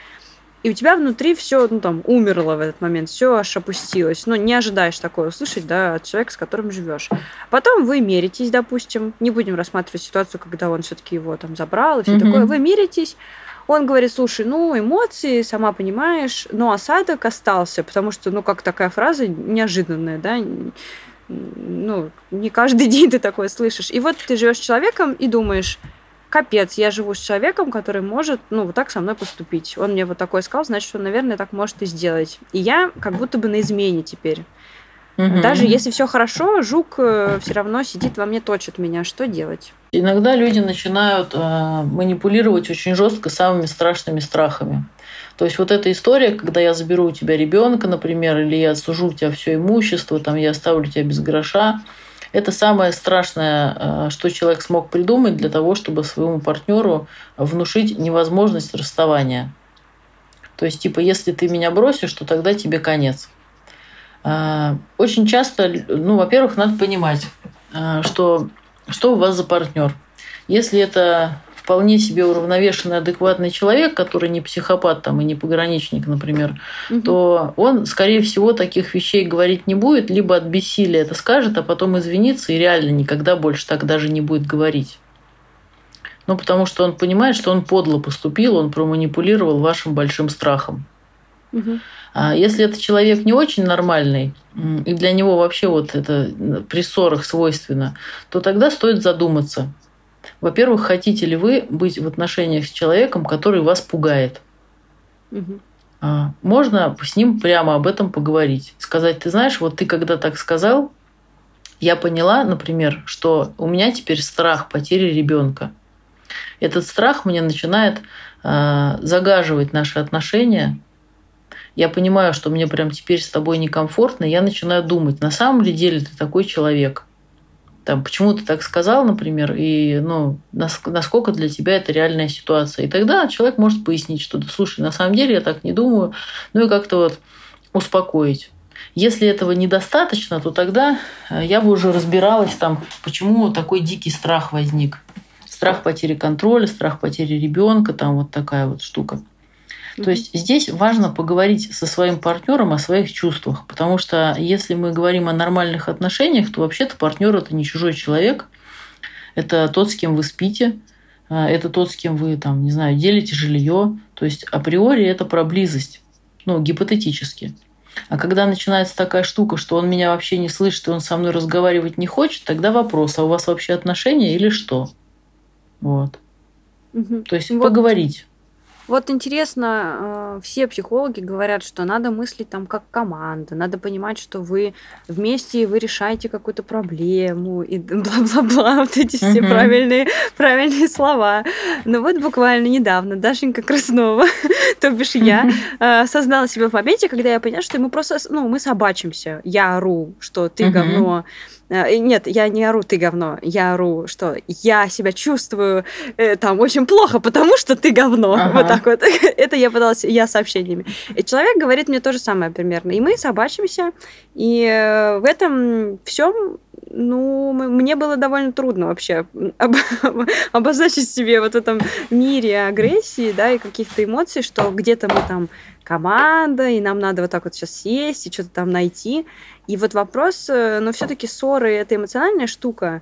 и у тебя внутри все, ну, там, умерло в этот момент, все аж опустилось. Ну, не ожидаешь такое услышать, да, от человека, с которым живешь. Потом вы меритесь, допустим, не будем рассматривать ситуацию, когда он все-таки его там забрал и все угу. такое. Вы миритесь, он говорит, слушай, ну, эмоции, сама понимаешь, но осадок остался, потому что, ну, как такая фраза неожиданная, да, ну, не каждый день ты такое слышишь. И вот ты живешь с человеком и думаешь, капец, я живу с человеком, который может, ну, вот так со мной поступить. Он мне вот такое сказал, значит, он, наверное, так может и сделать. И я как будто бы на измене теперь. Угу. Даже если все хорошо, жук э, все равно сидит во мне, точит меня. Что делать? Иногда люди начинают э, манипулировать очень жестко самыми страшными страхами. То есть вот эта история, когда я заберу у тебя ребенка, например, или я сужу у тебя все имущество, там я оставлю тебя без гроша, это самое страшное, э, что человек смог придумать для того, чтобы своему партнеру внушить невозможность расставания. То есть, типа, если ты меня бросишь, то тогда тебе конец. Э, очень часто, ну, во-первых, надо понимать, э, что что у вас за партнер. Если это вполне себе уравновешенный, адекватный человек, который не психопат там, и не пограничник, например, угу. то он, скорее всего, таких вещей говорить не будет, либо от бессилия это скажет, а потом извинится и реально никогда больше так даже не будет говорить. Ну, потому что он понимает, что он подло поступил, он проманипулировал вашим большим страхом. Угу. А если это человек не очень нормальный, и для него вообще вот это при ссорах свойственно, то тогда стоит задуматься. Во-первых, хотите ли вы быть в отношениях с человеком, который вас пугает? Угу. Можно с ним прямо об этом поговорить. Сказать, ты знаешь, вот ты когда так сказал, я поняла, например, что у меня теперь страх потери ребенка. Этот страх мне начинает э, загаживать наши отношения, я понимаю, что мне прям теперь с тобой некомфортно, я начинаю думать, на самом ли деле ты такой человек. Там, почему ты так сказал, например, и ну, насколько для тебя это реальная ситуация. И тогда человек может пояснить, что, слушай, на самом деле я так не думаю, ну и как-то вот успокоить. Если этого недостаточно, то тогда э, я бы уже разбиралась там, почему такой дикий страх возник. Страх потери контроля, страх потери ребенка, там вот такая вот штука. То есть здесь важно поговорить со своим партнером о своих чувствах, потому что если мы говорим о нормальных отношениях, то вообще-то партнер это не чужой человек, это тот, с кем вы спите, а, это тот, с кем вы там, не знаю, делите жилье. То есть априори это про близость, ну, гипотетически. А когда начинается такая штука, что он меня вообще не слышит, и он со мной разговаривать не хочет, тогда вопрос, а у вас вообще отношения или что? Вот. Угу. То есть вот. поговорить. Вот интересно, э, все психологи говорят, что надо мыслить там как команда, надо понимать, что вы вместе вы решаете какую-то проблему и бла-бла-бла, вот эти все uh-huh. правильные, правильные слова. Но вот буквально недавно Дашенька Краснова, то бишь я, uh-huh. осознала себя в моменте, когда я поняла, что мы просто, ну, мы собачимся. Я ору, что ты говно, Э, нет, я не ору, ты говно. Я ору, что я себя чувствую э, там очень плохо, потому что ты говно. Ага. Вот так вот. Это я пыталась, я сообщениями. И человек говорит мне то же самое примерно. И мы собачимся. И э, в этом всем ну, мне было довольно трудно вообще об, обозначить себе вот в этом мире агрессии, да, и каких-то эмоций, что где-то мы там команда, и нам надо вот так вот сейчас сесть и что-то там найти. И вот вопрос, э, но все-таки ссоры это эмоциональная штука.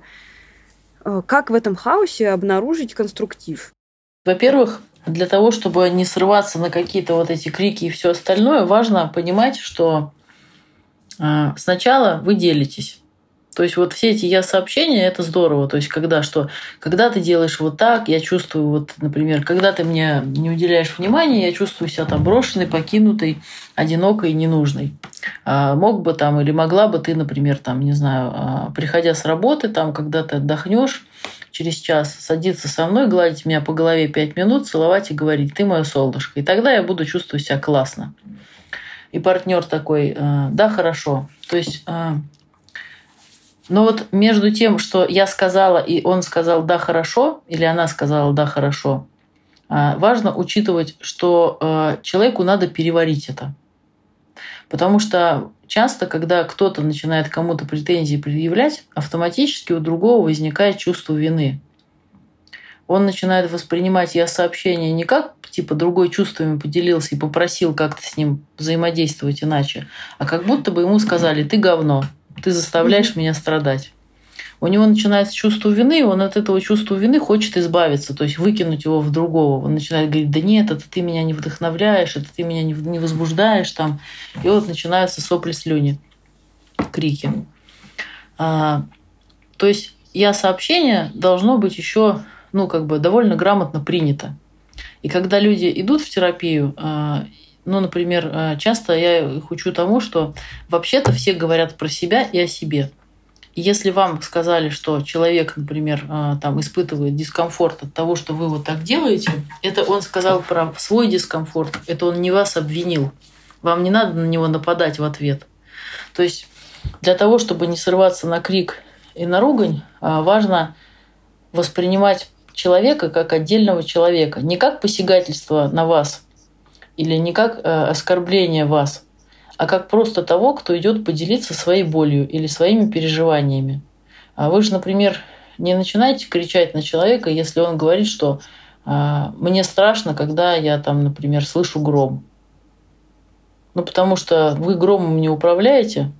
Э, как в этом хаосе обнаружить конструктив? Во-первых, для того, чтобы не срываться на какие-то вот эти крики и все остальное, важно понимать, что э, сначала вы делитесь. То есть вот все эти я-сообщения, это здорово. То есть когда что, когда ты делаешь вот так, я чувствую, вот, например, когда ты мне не уделяешь внимания, я чувствую себя там брошенной, покинутой, одинокой, ненужной. А, мог бы там или могла бы ты, например, там, не знаю, а, приходя с работы, там, когда ты отдохнешь, через час садиться со мной, гладить меня по голове пять минут, целовать и говорить, ты мое солнышко. И тогда я буду чувствовать себя классно. И партнер такой, «А, да, хорошо. То есть но вот между тем, что я сказала, и он сказал «да, хорошо», или она сказала «да, хорошо», а, важно учитывать, что а, человеку надо переварить это. Потому что часто, когда кто-то начинает кому-то претензии предъявлять, автоматически у другого возникает чувство вины. Он начинает воспринимать я сообщение не как типа другой чувствами поделился и попросил как-то с ним взаимодействовать иначе, а как будто бы ему сказали «ты говно», ты заставляешь меня страдать. У него начинается чувство вины, и он от этого чувства вины хочет избавиться, то есть выкинуть его в другого. Он начинает говорить, да нет, это ты меня не вдохновляешь, это ты меня не возбуждаешь там. И вот начинаются сопли слюни, крики. А, то есть я сообщение должно быть еще ну, как бы довольно грамотно принято. И когда люди идут в терапию, а, ну, например, э, часто я их учу тому, что вообще-то все говорят про себя и о себе. Если вам сказали, что человек, например, э, там испытывает дискомфорт от того, что вы вот так делаете, это он сказал про свой дискомфорт, это он не вас обвинил. Вам не надо на него нападать в ответ. То есть для того, чтобы не срываться на крик и на ругань, э, важно воспринимать человека как отдельного человека, не как посягательство на вас, или не как э, оскорбление вас, а как просто того, кто идет поделиться своей болью или своими переживаниями. А вы же, например, не начинаете кричать на человека, если он говорит, что э, мне страшно, когда я там, например, слышу гром. Ну, потому что вы громом не управляете,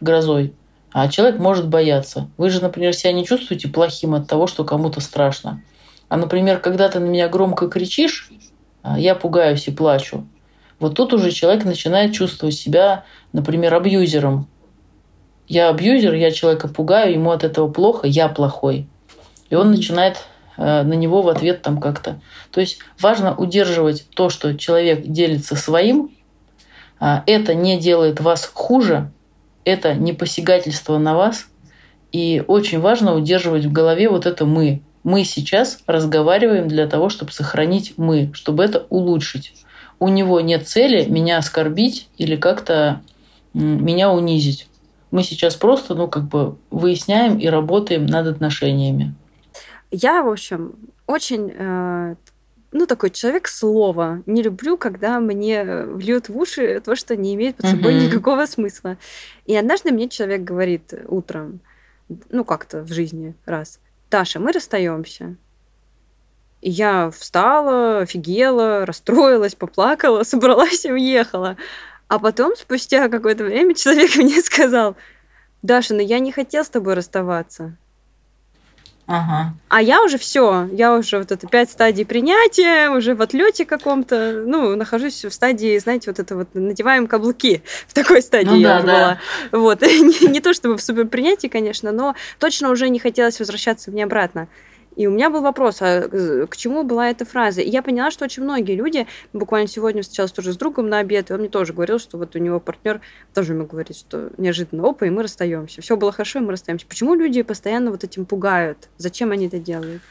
грозой, а человек может бояться. Вы же, например, себя не чувствуете плохим от того, что кому-то страшно. А, например, когда ты на меня громко кричишь, я пугаюсь и плачу. Вот тут уже человек начинает чувствовать себя, например, абьюзером. Я абьюзер, я человека пугаю, ему от этого плохо, я плохой. И он начинает э, на него в ответ там как-то. То есть важно удерживать то, что человек делится своим. А, это не делает вас хуже, это не посягательство на вас. И очень важно удерживать в голове вот это «мы». Мы сейчас разговариваем для того, чтобы сохранить мы, чтобы это улучшить. У него нет цели меня оскорбить или как-то меня унизить. Мы сейчас просто, ну, как бы выясняем и работаем над отношениями. Я, в общем, очень э, ну, такой человек слова. Не люблю, когда мне вльют в уши то, что не имеет под собой uh-huh. никакого смысла. И однажды мне человек говорит утром, ну, как-то в жизни раз, Таша, мы расстаемся. И я встала, офигела, расстроилась, поплакала, собралась и уехала. А потом, спустя какое-то время, человек мне сказал, Даша, ну я не хотел с тобой расставаться. Ага. А я уже все, я уже вот это пять стадий принятия, уже в отлете каком-то, ну, нахожусь в стадии, знаете, вот это вот надеваем каблуки. В такой стадии ну, я да, была. Да. Вот. не, не то чтобы в супер принятии, конечно, но точно уже не хотелось возвращаться мне обратно. И у меня был вопрос, а к чему была эта фраза? И я поняла, что очень многие люди, буквально сегодня встречалась тоже с другом на обед, и он мне тоже говорил, что вот у него партнер тоже ему говорит, что неожиданно, опа, и мы расстаемся. Все было хорошо, и мы расстаемся. Почему люди постоянно вот этим пугают? Зачем они это делают?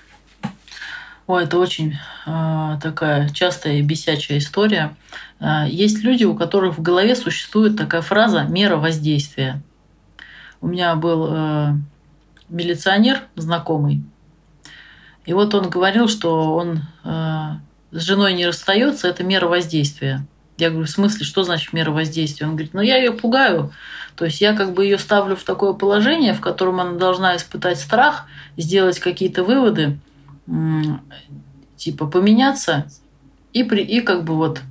Ой, это очень э, такая частая и бесячая история. Э, есть люди, у которых в голове существует такая фраза «мера воздействия». У меня был э, милиционер знакомый, и вот он говорил, что он э, с женой не расстается, это мера воздействия. Я говорю, в смысле, что значит мера воздействия? Он говорит, ну я ее пугаю. То есть я как бы ее ставлю в такое положение, в котором она должна испытать страх, сделать какие-то выводы, типа поменяться и, при, и как бы вот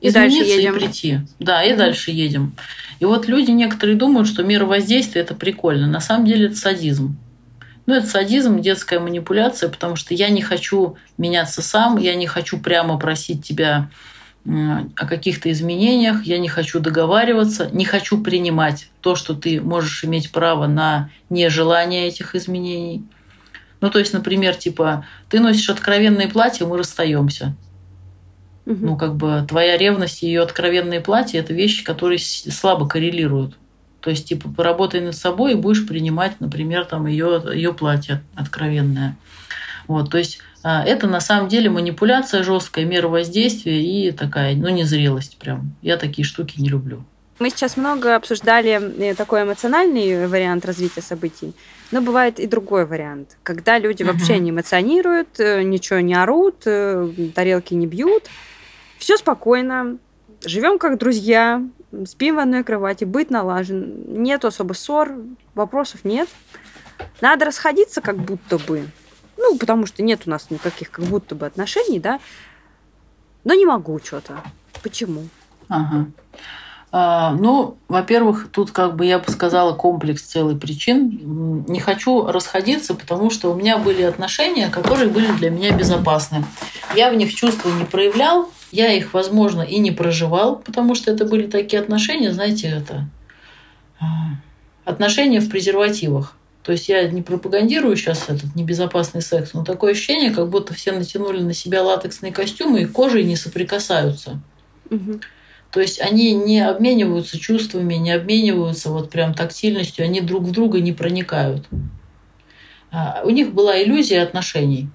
и дальше едем. и прийти. Да, и mm дальше едем. И вот люди некоторые думают, что мера воздействия это прикольно. На самом деле это садизм. Ну, это садизм, детская манипуляция, потому что я не хочу меняться сам, я не хочу прямо просить тебя о каких-то изменениях, я не хочу договариваться, не хочу принимать то, что ты можешь иметь право на нежелание этих изменений. Ну, то есть, например, типа, ты носишь откровенные платья, мы расстаемся. Угу. Ну, как бы твоя ревность и ее откровенные платья это вещи, которые слабо коррелируют. То есть, типа, поработай над собой и будешь принимать, например, там ее, ее платье откровенное. Вот, то есть а, это на самом деле манипуляция жесткая, мера воздействия и такая, ну, незрелость прям. Я такие штуки не люблю. Мы сейчас много обсуждали э, такой эмоциональный вариант развития событий, но бывает и другой вариант, когда люди угу. вообще не эмоционируют, э, ничего не орут, э, тарелки не бьют, все спокойно, живем как друзья, спим в одной кровати, быть налажен, нет особо ссор, вопросов нет. Надо расходиться как будто бы, ну, потому что нет у нас никаких как будто бы отношений, да, но не могу что-то. Почему? Ага. А, ну, во-первых, тут как бы я бы сказала комплекс целый причин. Не хочу расходиться, потому что у меня были отношения, которые были для меня безопасны. Я в них чувства не проявлял, я их, возможно, и не проживал, потому что это были такие отношения, знаете, это а, отношения в презервативах. То есть я не пропагандирую сейчас этот небезопасный секс, но такое ощущение, как будто все натянули на себя латексные костюмы и кожей не соприкасаются. Угу. То есть они не обмениваются чувствами, не обмениваются вот прям тактильностью, они друг в друга не проникают. А у них была иллюзия отношений.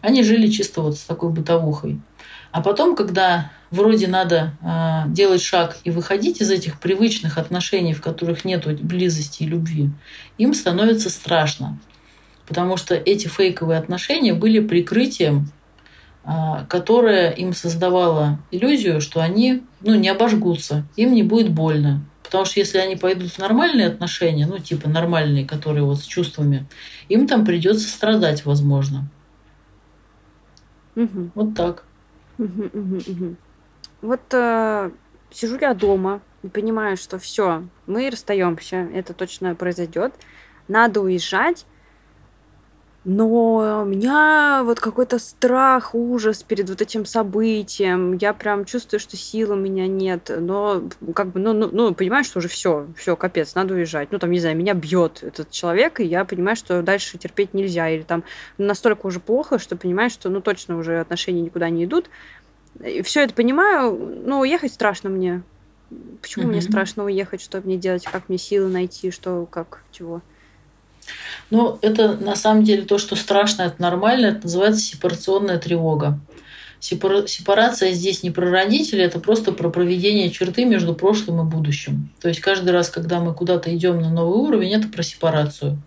Они жили чисто вот с такой бытовухой. А потом, когда вроде надо э, делать шаг и выходить из этих привычных отношений, в которых нет близости и любви, им становится страшно. Потому что эти фейковые отношения были прикрытием, э, которое им создавало иллюзию, что они ну, не обожгутся, им не будет больно. Потому что если они пойдут в нормальные отношения, ну, типа нормальные, которые вот с чувствами, им там придется страдать, возможно. Угу. Вот так. Вот э, сижу я дома и понимаю, что все, мы расстаемся, это точно произойдет. Надо уезжать. Но у меня вот какой-то страх, ужас перед вот этим событием. Я прям чувствую, что сил у меня нет. Но как бы, ну, ну, ну понимаю, что уже все, все, капец, надо уезжать. Ну, там, не знаю, меня бьет этот человек, и я понимаю, что дальше терпеть нельзя. Или там настолько уже плохо, что понимаю, что, ну, точно уже отношения никуда не идут. Все это понимаю, но уехать страшно мне. Почему mm-hmm. мне страшно уехать? Что мне делать? Как мне силы найти? Что, как, чего? Ну, это на самом деле то, что страшно, это нормально, это называется сепарационная тревога. Сепарация здесь не про родителей, это просто про проведение черты между прошлым и будущим. То есть каждый раз, когда мы куда-то идем на новый уровень, это про сепарацию.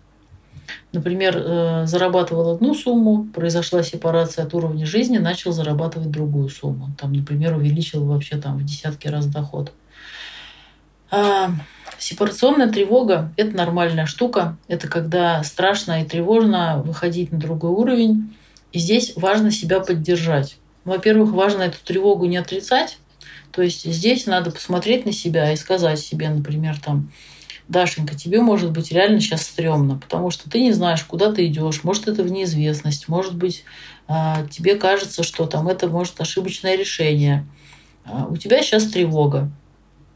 Например, э, зарабатывал одну сумму, произошла сепарация от уровня жизни, начал зарабатывать другую сумму. Там, например, увеличил вообще там в десятки раз доход. Сепарационная тревога – это нормальная штука. Это когда страшно и тревожно выходить на другой уровень. И здесь важно себя поддержать. Во-первых, важно эту тревогу не отрицать. То есть здесь надо посмотреть на себя и сказать себе, например, там, Дашенька, тебе может быть реально сейчас стрёмно, потому что ты не знаешь, куда ты идешь. Может, это в неизвестность. Может быть, а, тебе кажется, что там это может ошибочное решение. А, у тебя сейчас тревога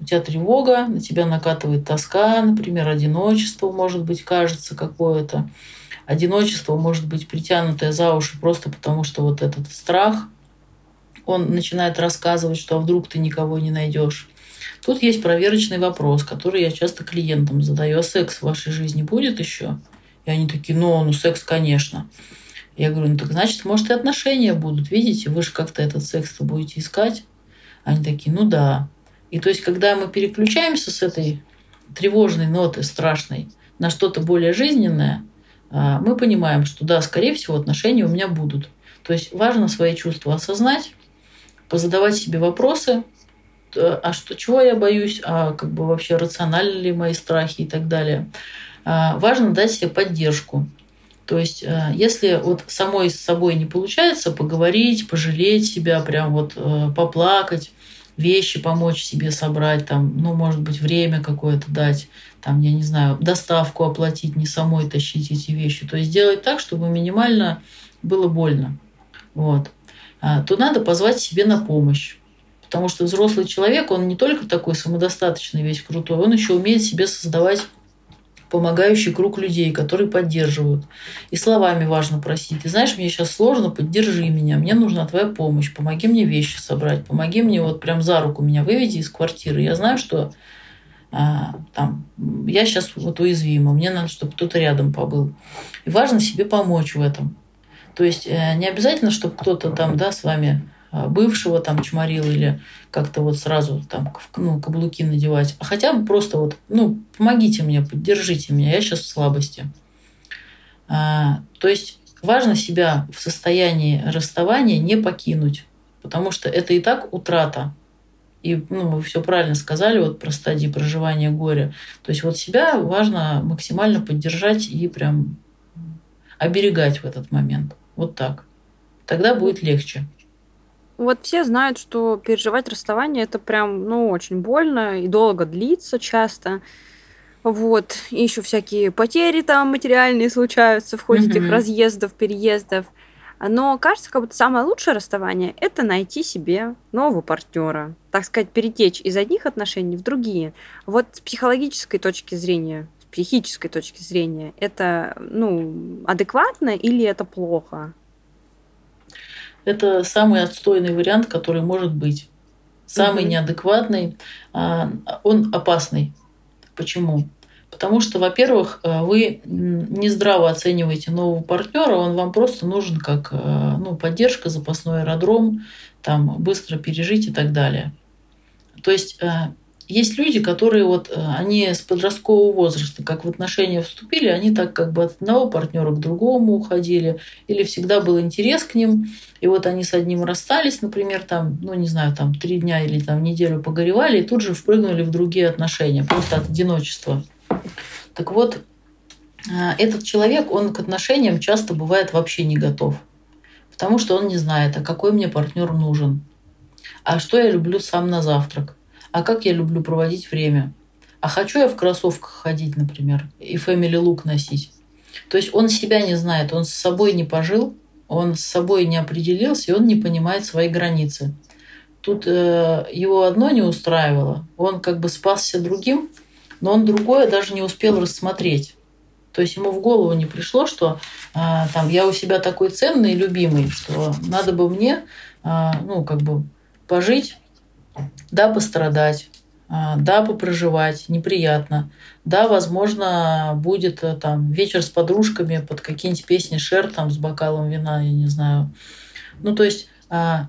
у тебя тревога, на тебя накатывает тоска, например, одиночество, может быть, кажется какое-то. одиночество может быть притянутое за уши просто потому, что вот этот страх, он начинает рассказывать, что а вдруг ты никого не найдешь. Тут есть проверочный вопрос, который я часто клиентам задаю. А секс в вашей жизни будет еще? И они такие, ну, ну секс, конечно. Я говорю, ну так значит, может, и отношения будут. Видите, вы же как-то этот секс-то будете искать. Они такие, ну да. И то есть, когда мы переключаемся с этой тревожной ноты, страшной, на что-то более жизненное, а, мы понимаем, что да, скорее всего, отношения у меня будут. То есть важно свои чувства осознать, позадавать себе вопросы, а что, чего я боюсь, а как бы вообще рациональны ли мои страхи и так далее. А, важно дать себе поддержку. То есть, а, если вот самой с собой не получается поговорить, пожалеть себя, прям вот э, поплакать, вещи помочь себе собрать, там, ну, может быть, время какое-то дать, там, я не знаю, доставку оплатить, не самой тащить эти вещи. То есть сделать так, чтобы минимально было больно. Вот. А, то надо позвать себе на помощь. Потому что взрослый человек, он не только такой самодостаточный, весь крутой, он еще умеет себе создавать помогающий круг людей, которые поддерживают. И словами важно просить. Ты знаешь, мне сейчас сложно, поддержи меня, мне нужна твоя помощь, помоги мне вещи собрать, помоги мне вот прям за руку меня выведи из квартиры. Я знаю, что а, там, я сейчас вот уязвима, мне надо, чтобы кто-то рядом побыл. И важно себе помочь в этом. То есть э, не обязательно, чтобы кто-то там, да, с вами бывшего там чморил или как-то вот сразу там ну, каблуки надевать, а хотя бы просто вот, ну, помогите мне, поддержите меня, я сейчас в слабости. А, то есть важно себя в состоянии расставания не покинуть, потому что это и так утрата. И ну, вы все правильно сказали вот про стадии проживания горя. То есть вот себя важно максимально поддержать и прям оберегать в этот момент. Вот так. Тогда будет легче. Вот все знают, что переживать расставание это прям, ну, очень больно и долго длится часто. Вот. И еще всякие потери там материальные случаются в ходе этих разъездов, переездов. Но кажется, как будто самое лучшее расставание – это найти себе нового партнера. Так сказать, перетечь из одних отношений в другие. Вот с психологической точки зрения, с психической точки зрения, это, ну, адекватно или это плохо? Это самый отстойный вариант, который может быть. Самый угу. неадекватный, а, он опасный. Почему? Потому что, во-первых, э, вы нездраво оцениваете нового партнера, он вам просто нужен как э, ну, поддержка, запасной аэродром, там, быстро пережить и так далее. То есть есть люди, которые вот, э, они с подросткового возраста, как в отношения вступили, они так как бы от одного партнера к другому уходили, или всегда был интерес к ним, и вот они с одним расстались, например, там, ну, не знаю, там, три дня или там неделю погоревали, и тут же впрыгнули в другие отношения, просто от одиночества. Так вот, э, этот человек, он к отношениям часто бывает вообще не готов, потому что он не знает, а какой мне партнер нужен, а что я люблю сам на завтрак, а как я люблю проводить время. А хочу я в кроссовках ходить, например, и family look носить. То есть он себя не знает, он с собой не пожил, он с собой не определился, и он не понимает свои границы. Тут э, его одно не устраивало, он как бы спасся другим, но он другое даже не успел рассмотреть. То есть ему в голову не пришло, что э, там я у себя такой ценный и любимый, что надо бы мне, э, ну как бы пожить да, пострадать, а, да, попроживать, неприятно. Да, возможно, будет э, там вечер с подружками под какие-нибудь песни Шер там с бокалом вина, я не знаю. Ну, то есть а,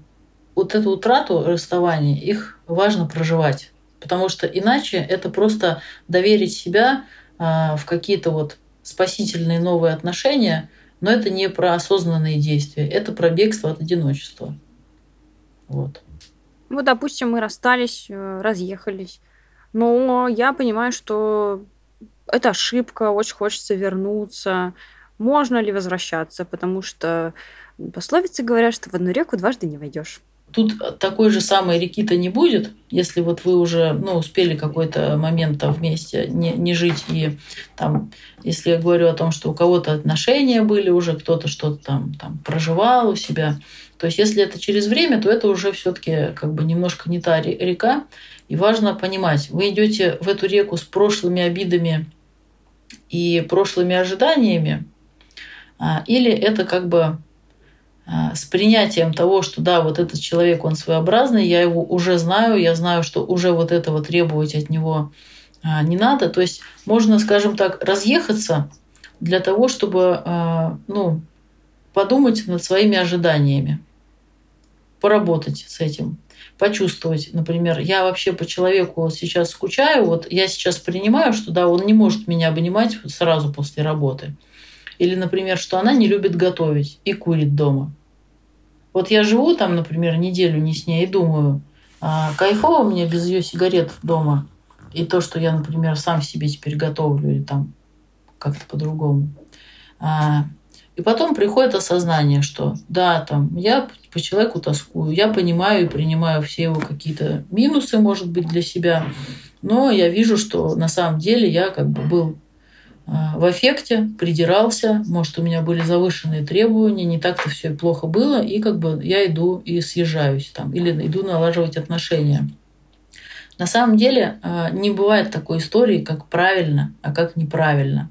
вот эту утрату расставания, их важно проживать. Потому что иначе это просто доверить себя а, в какие-то вот спасительные новые отношения, но это не про осознанные действия, это про бегство от одиночества. Вот. Вот, допустим, мы расстались, э, разъехались. Но я понимаю, что это ошибка, очень хочется вернуться. Можно ли возвращаться? Потому что пословицы говорят, что в одну реку дважды не войдешь. Тут такой же самой реки-то не будет, если вот вы уже ну, успели какой-то момент вместе не, не жить. И там, если я говорю о том, что у кого-то отношения были уже, кто-то что-то там, там проживал у себя, то есть если это через время, то это уже все-таки как бы немножко не та река. И важно понимать, вы идете в эту реку с прошлыми обидами и прошлыми ожиданиями, А, или это как бы с принятием того, что да, вот этот человек, он своеобразный, я его уже знаю, я знаю, что уже вот этого требовать от него а, не надо. То есть можно, скажем так, разъехаться для того, чтобы а, ну, подумать над своими ожиданиями, поработать с этим, почувствовать, например, я вообще по человеку сейчас скучаю, вот я сейчас принимаю, что да, он не может меня обнимать сразу после работы. Или, например, что она не любит готовить и курит дома. Вот я живу там, например, неделю не с ней и думаю, а, кайфово мне без ее сигарет дома. И то, что я, например, сам себе теперь готовлю или там как-то по-другому. А, и потом приходит осознание, что да, там я по человеку тоскую, я понимаю и принимаю все его какие-то минусы, может быть, для себя, но я вижу, что на самом деле я как бы был в эффекте, придирался, может, у меня были завышенные требования, не так-то все плохо было, и как бы я иду и съезжаюсь там, или иду налаживать отношения. На самом деле а, не бывает такой истории, как правильно, а как неправильно.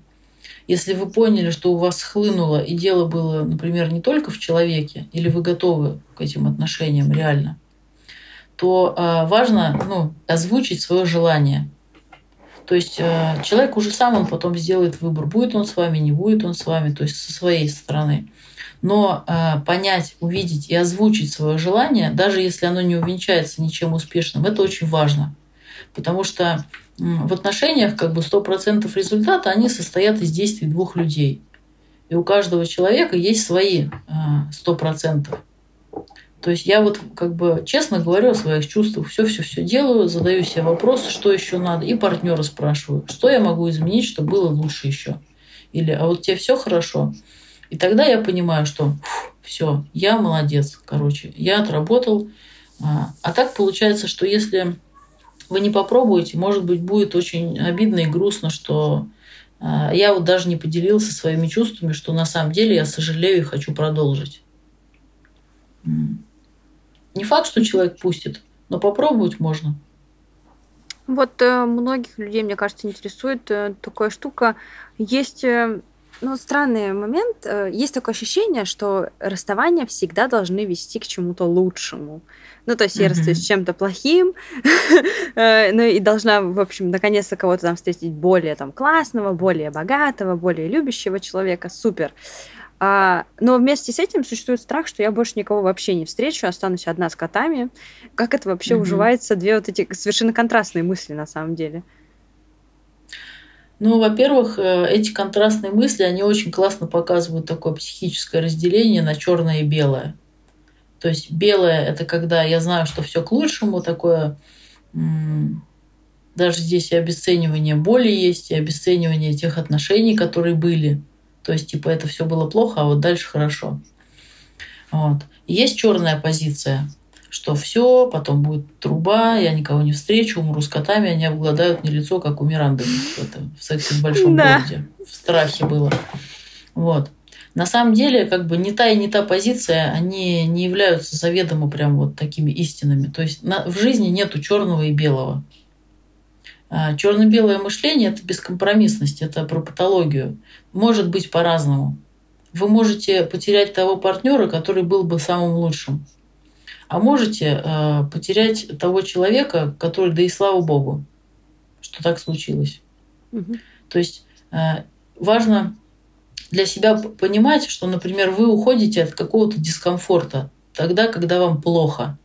Если вы поняли, что у вас схлынуло, и дело было, например, не только в человеке, или вы готовы к этим отношениям реально, то а, важно ну, озвучить свое желание – то есть э, человек уже сам он потом сделает выбор, будет он с вами, не будет он с вами, то есть со своей стороны. Но э, понять, увидеть и озвучить свое желание, даже если оно не увенчается ничем успешным, это очень важно. Потому что в отношениях как бы 100% результата, они состоят из действий двух людей. И у каждого человека есть свои 100%. То есть я вот как бы честно говорю о своих чувствах, все-все-все делаю, задаю себе вопрос, что еще надо, и партнера спрашиваю, что я могу изменить, чтобы было лучше еще. Или, а вот тебе все хорошо. И тогда я понимаю, что все, я молодец, короче, я отработал. А, а так получается, что если вы не попробуете, может быть, будет очень обидно и грустно, что а, я вот даже не поделился своими чувствами, что на самом деле я сожалею и хочу продолжить. Не факт, что человек пустит, но попробовать можно. Вот э, многих людей, мне кажется, интересует э, такая штука. Есть э, ну, странный момент. Есть такое ощущение, что расставания всегда должны вести к чему-то лучшему. Ну, то есть я расстаюсь с чем-то плохим, ну и должна, в общем, наконец-то кого-то там встретить более там классного, более богатого, более любящего человека. Супер. А, но вместе с этим существует страх, что я больше никого вообще не встречу, останусь одна с котами. Как это вообще угу. уживается? Две вот эти совершенно контрастные мысли на самом деле. Ну, во-первых, э, эти контрастные мысли, они очень классно показывают такое психическое разделение на черное и белое. То есть белое это когда я знаю, что все к лучшему, такое даже здесь и обесценивание боли есть, и обесценивание тех отношений, которые были. То есть, типа, это все было плохо, а вот дальше хорошо. Вот. Есть черная позиция, что все, потом будет труба, я никого не встречу, умру с котами, они обгладают мне лицо, как у Миранды в, это, в сексе в большом да. городе. В страхе было. Вот. На самом деле, как бы не та и не та позиция, они не являются заведомо прям вот такими истинами. То есть на, в жизни нету черного и белого. А, Черно-белое мышление – это бескомпромиссность, это про патологию. Может быть по-разному. Вы можете потерять того партнера, который был бы самым лучшим. А можете э, потерять того человека, который, да и слава богу, что так случилось. Угу. То есть э, важно для себя понимать, что, например, вы уходите от какого-то дискомфорта тогда, когда вам плохо.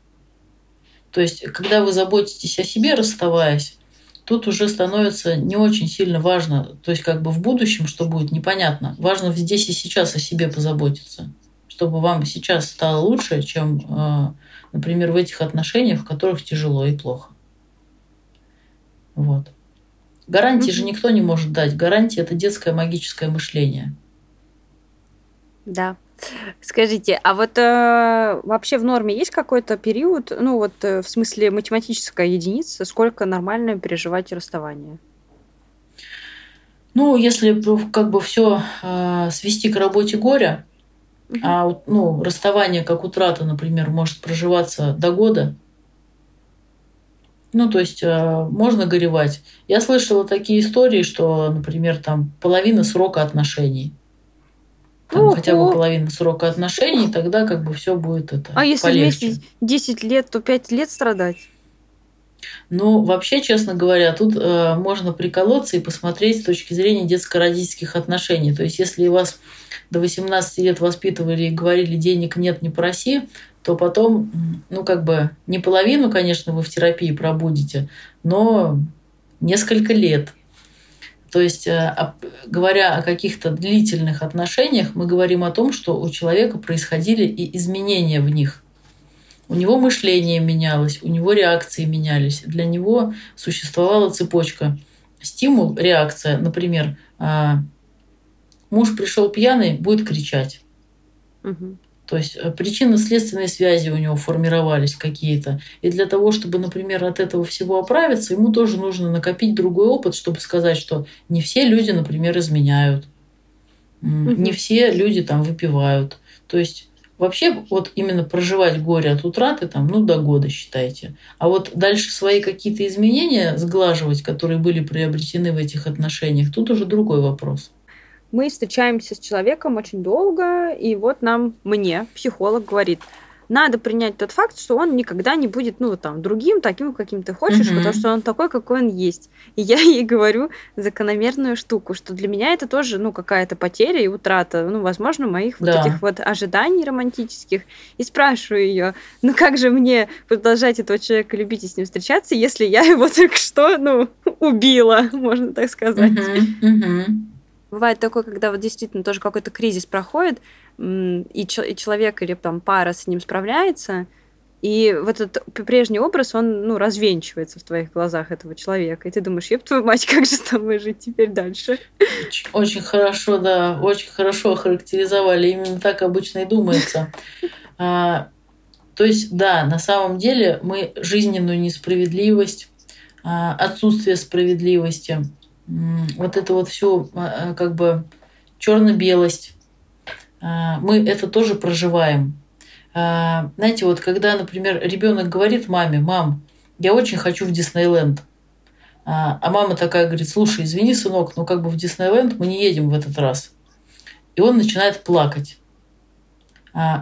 То есть, когда вы заботитесь о себе, расставаясь, тут уже становится не очень сильно важно, то есть как бы в будущем, что будет, непонятно. Важно здесь и сейчас о себе позаботиться, чтобы вам сейчас стало лучше, чем, э, например, в этих отношениях, в которых тяжело и плохо. Вот. Гарантии mm-hmm. же никто не может дать. Гарантия – это детское магическое мышление. Да, Скажите, а вот э, вообще в норме есть какой-то период, ну вот э, в смысле математическая единица, сколько нормально переживать расставание? Ну, если как бы все э, свести к работе горя, угу. а ну, расставание как утрата, например, может проживаться до года, ну, то есть э, можно горевать. Я слышала такие истории, что, например, там половина срока отношений – там, хотя бы половина срока отношений, тогда как бы все будет это А если полегче. вместе 10 лет, то 5 лет страдать? Ну, вообще, честно говоря, тут э, можно приколоться и посмотреть с точки зрения детско-родительских отношений. То есть, если вас до 18 лет воспитывали и говорили, денег нет, не проси, то потом, ну, как бы, не половину, конечно, вы в терапии пробудете, но несколько лет. То есть, э, говоря о каких-то длительных отношениях, мы говорим о том, что у человека происходили и изменения в них. У него мышление менялось, у него реакции менялись. Для него существовала цепочка. Стимул, реакция, например, а, муж пришел пьяный, будет кричать. Угу. То есть э, причинно-следственные связи у него формировались какие-то. И для того, чтобы, например, от этого всего оправиться, ему тоже нужно накопить другой опыт, чтобы сказать, что не все люди, например, изменяют. Не все люди там выпивают. То есть Вообще, вот именно проживать горе от утраты, там, ну, до года считайте. А вот дальше свои какие-то изменения сглаживать, которые были приобретены в этих отношениях, тут уже другой вопрос мы встречаемся с человеком очень долго, и вот нам, мне, психолог говорит, надо принять тот факт, что он никогда не будет, ну, там, другим, таким, каким ты хочешь, угу. потому что он такой, какой он есть. И я ей говорю закономерную штуку, что для меня это тоже, ну, какая-то потеря и утрата, ну, возможно, моих да. вот этих вот ожиданий романтических. И спрашиваю ее, ну, как же мне продолжать этого человека любить и с ним встречаться, если я его только что, ну, убила, можно так сказать. Угу, угу. Бывает такое, когда вот действительно тоже какой-то кризис проходит, и, и человек или там пара с ним справляется, и вот этот прежний образ, он, ну, развенчивается в твоих глазах этого человека. И ты думаешь, еб твою мать, как же с тобой жить теперь дальше? Очень хорошо, да, очень хорошо охарактеризовали. Именно так обычно и думается. А, то есть, да, на самом деле мы жизненную несправедливость, а, отсутствие справедливости, вот это вот все а, как бы черно-белость, а, мы это тоже проживаем. А, знаете, вот когда, например, ребенок говорит маме, мам, я очень хочу в Диснейленд, а мама такая говорит, слушай, извини, сынок, но как бы в Диснейленд мы не едем в этот раз. И он начинает плакать.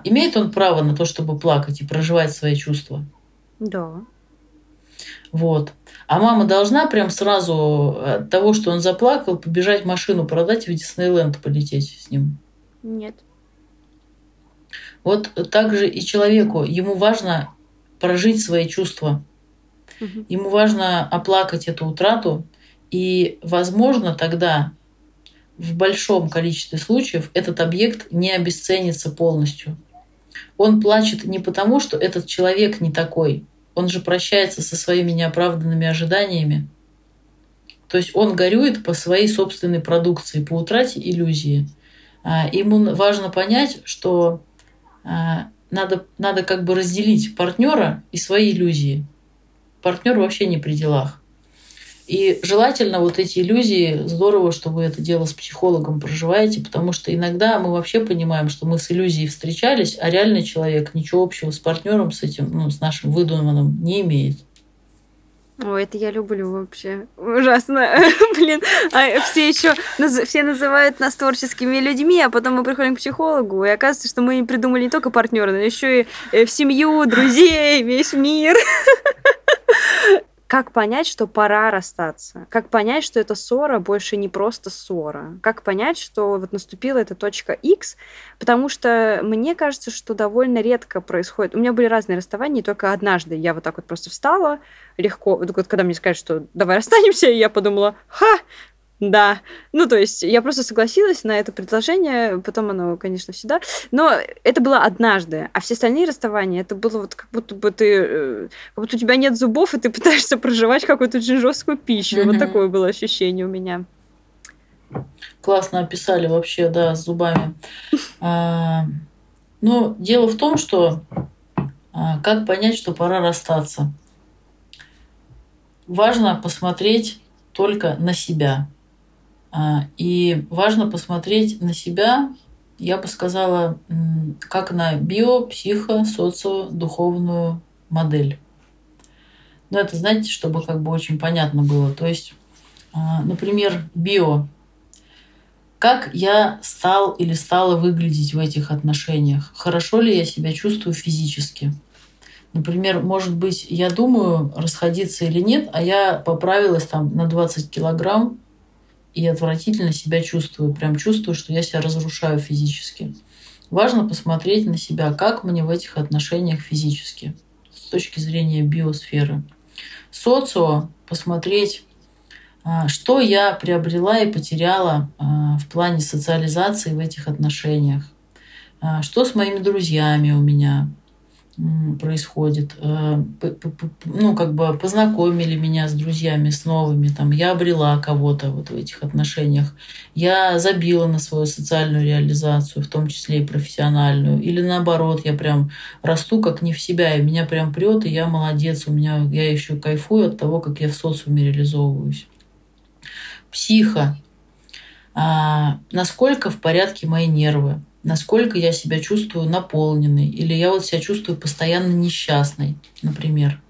Имеет он право на то, чтобы плакать и проживать свои чувства? Да. Вот. А мама должна прям сразу от того, что он заплакал, побежать машину продать и в Диснейленд полететь с ним? Нет. Вот так же и человеку. Ему важно прожить свои чувства. Угу. Ему важно оплакать эту утрату. И, возможно, тогда в большом количестве случаев этот объект не обесценится полностью. Он плачет не потому, что этот человек не такой, он же прощается со своими неоправданными ожиданиями. То есть он горюет по своей собственной продукции, по утрате иллюзии. А, ему важно понять, что а, надо, надо как бы разделить партнера и свои иллюзии. Партнер вообще не при делах. И желательно вот эти иллюзии, здорово, что вы это дело с психологом проживаете, потому что иногда мы вообще понимаем, что мы с иллюзией встречались, а реальный человек ничего общего с партнером, с этим, ну, с нашим выдуманным не имеет. О, это я люблю вообще. Ужасно. Блин, а все еще все называют нас творческими людьми, а потом мы приходим к психологу, и оказывается, что мы придумали не только партнера, но еще и э, в семью, друзей, весь мир. Как понять, что пора расстаться? Как понять, что эта ссора больше не просто ссора? Как понять, что вот наступила эта точка X? Потому что мне кажется, что довольно редко происходит. У меня были разные расставания, и только однажды я вот так вот просто встала легко. Вот когда мне сказали, что давай расстанемся, я подумала, ха, да. Ну, то есть я просто согласилась на это предложение, потом оно, конечно, всегда. Но это было однажды, а все остальные расставания, это было вот как будто бы ты... Э, как будто у тебя нет зубов, и ты пытаешься проживать какую-то очень жесткую пищу. Mm-hmm. Вот такое было ощущение у меня. Классно описали вообще, да, с зубами. А, но дело в том, что а, как понять, что пора расстаться? Важно посмотреть только на себя. А, и важно посмотреть на себя, я бы сказала, как на био, психо, социо, духовную модель. Но это, знаете, чтобы как бы очень понятно было. То есть, а, например, био. как я стал или стала выглядеть в этих отношениях? Хорошо ли я себя чувствую физически? Например, может быть, я думаю, расходиться или нет, а я поправилась там на 20 килограмм и отвратительно себя чувствую. Прям чувствую, что я себя разрушаю физически. Важно посмотреть на себя, как мне в этих отношениях физически, с точки зрения биосферы. Социо посмотреть, а, что я приобрела и потеряла а, в плане социализации в этих отношениях. А, что с моими друзьями у меня, происходит. Э, ну, как бы познакомили меня с друзьями, с новыми. Там, я обрела кого-то вот в этих отношениях. Я забила на свою социальную реализацию, в том числе и профессиональную. Или наоборот, я прям расту как не в себя, и меня прям прет, и я молодец. У меня, я еще кайфую от того, как я в социуме реализовываюсь. Психо. А, насколько в порядке мои нервы? Насколько я себя чувствую наполненной, или я вот себя чувствую постоянно несчастной, например.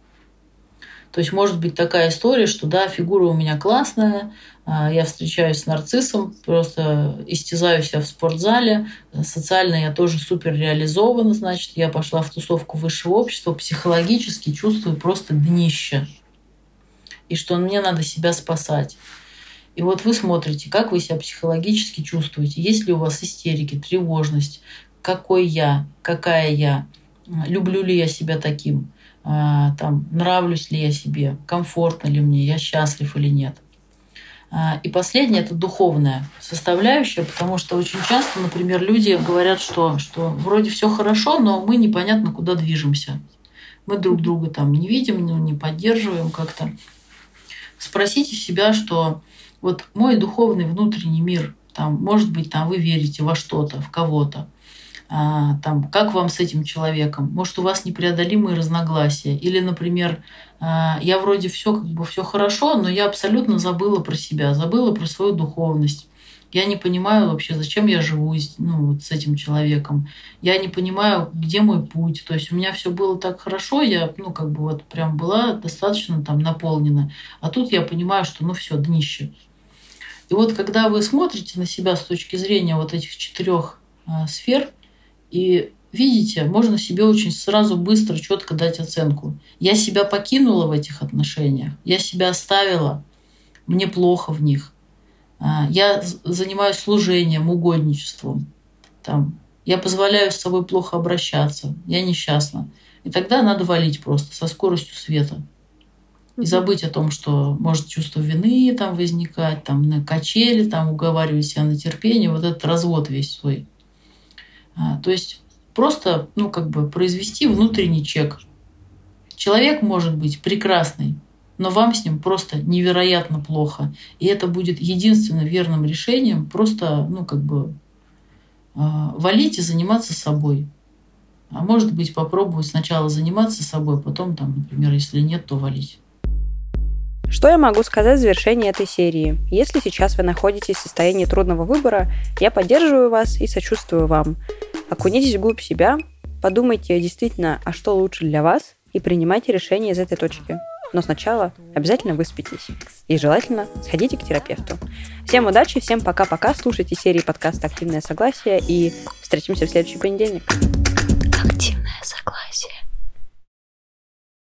То есть может быть такая история, что да, фигура у меня классная, а, я встречаюсь с нарциссом, просто истязаю себя в спортзале, социально я тоже супер реализована, значит, я пошла в тусовку высшего общества, психологически чувствую просто днище. И что мне надо себя спасать. И вот вы смотрите, как вы себя психологически чувствуете, есть ли у вас истерики, тревожность, какой я, какая я, люблю ли я себя таким, а, там, нравлюсь ли я себе, комфортно ли мне, я счастлив или нет. А, и последнее – это духовная составляющая, потому что очень часто, например, люди говорят, что, что вроде все хорошо, но мы непонятно куда движемся. Мы друг друга там не видим, ну, не поддерживаем как-то. Спросите себя, что вот мой духовный внутренний мир, там, может быть, там вы верите во что-то, в кого-то, а, там, как вам с этим человеком? Может, у вас непреодолимые разногласия? Или, например, а, я вроде все как бы все хорошо, но я абсолютно забыла про себя, забыла про свою духовность. Я не понимаю вообще, зачем я живу ну, вот с этим человеком. Я не понимаю, где мой путь. То есть у меня все было так хорошо, я, ну, как бы вот прям была достаточно там наполнена. А тут я понимаю, что ну все, днище. И вот когда вы смотрите на себя с точки зрения вот этих четырех а, сфер и видите, можно себе очень сразу быстро, четко дать оценку. Я себя покинула в этих отношениях, я себя оставила, мне плохо в них. А, я занимаюсь служением, угодничеством. Там, я позволяю с собой плохо обращаться, я несчастна. И тогда надо валить просто со скоростью света и забыть о том, что может чувство вины там возникать, там на качели, там уговаривать себя на терпение, вот этот развод весь свой. А, то есть просто, ну, как бы произвести внутренний чек. Человек может быть прекрасный, но вам с ним просто невероятно плохо. И это будет единственным верным решением просто, ну, как бы а, валить и заниматься собой. А может быть, попробовать сначала заниматься собой, потом, там, например, если нет, то валить. Что я могу сказать в завершении этой серии? Если сейчас вы находитесь в состоянии трудного выбора, я поддерживаю вас и сочувствую вам. Окунитесь вглубь себя, подумайте действительно, а что лучше для вас, и принимайте решение из этой точки. Но сначала обязательно выспитесь. И желательно сходите к терапевту. Всем удачи, всем пока-пока. Слушайте серии подкаста «Активное согласие» и встретимся в следующий понедельник.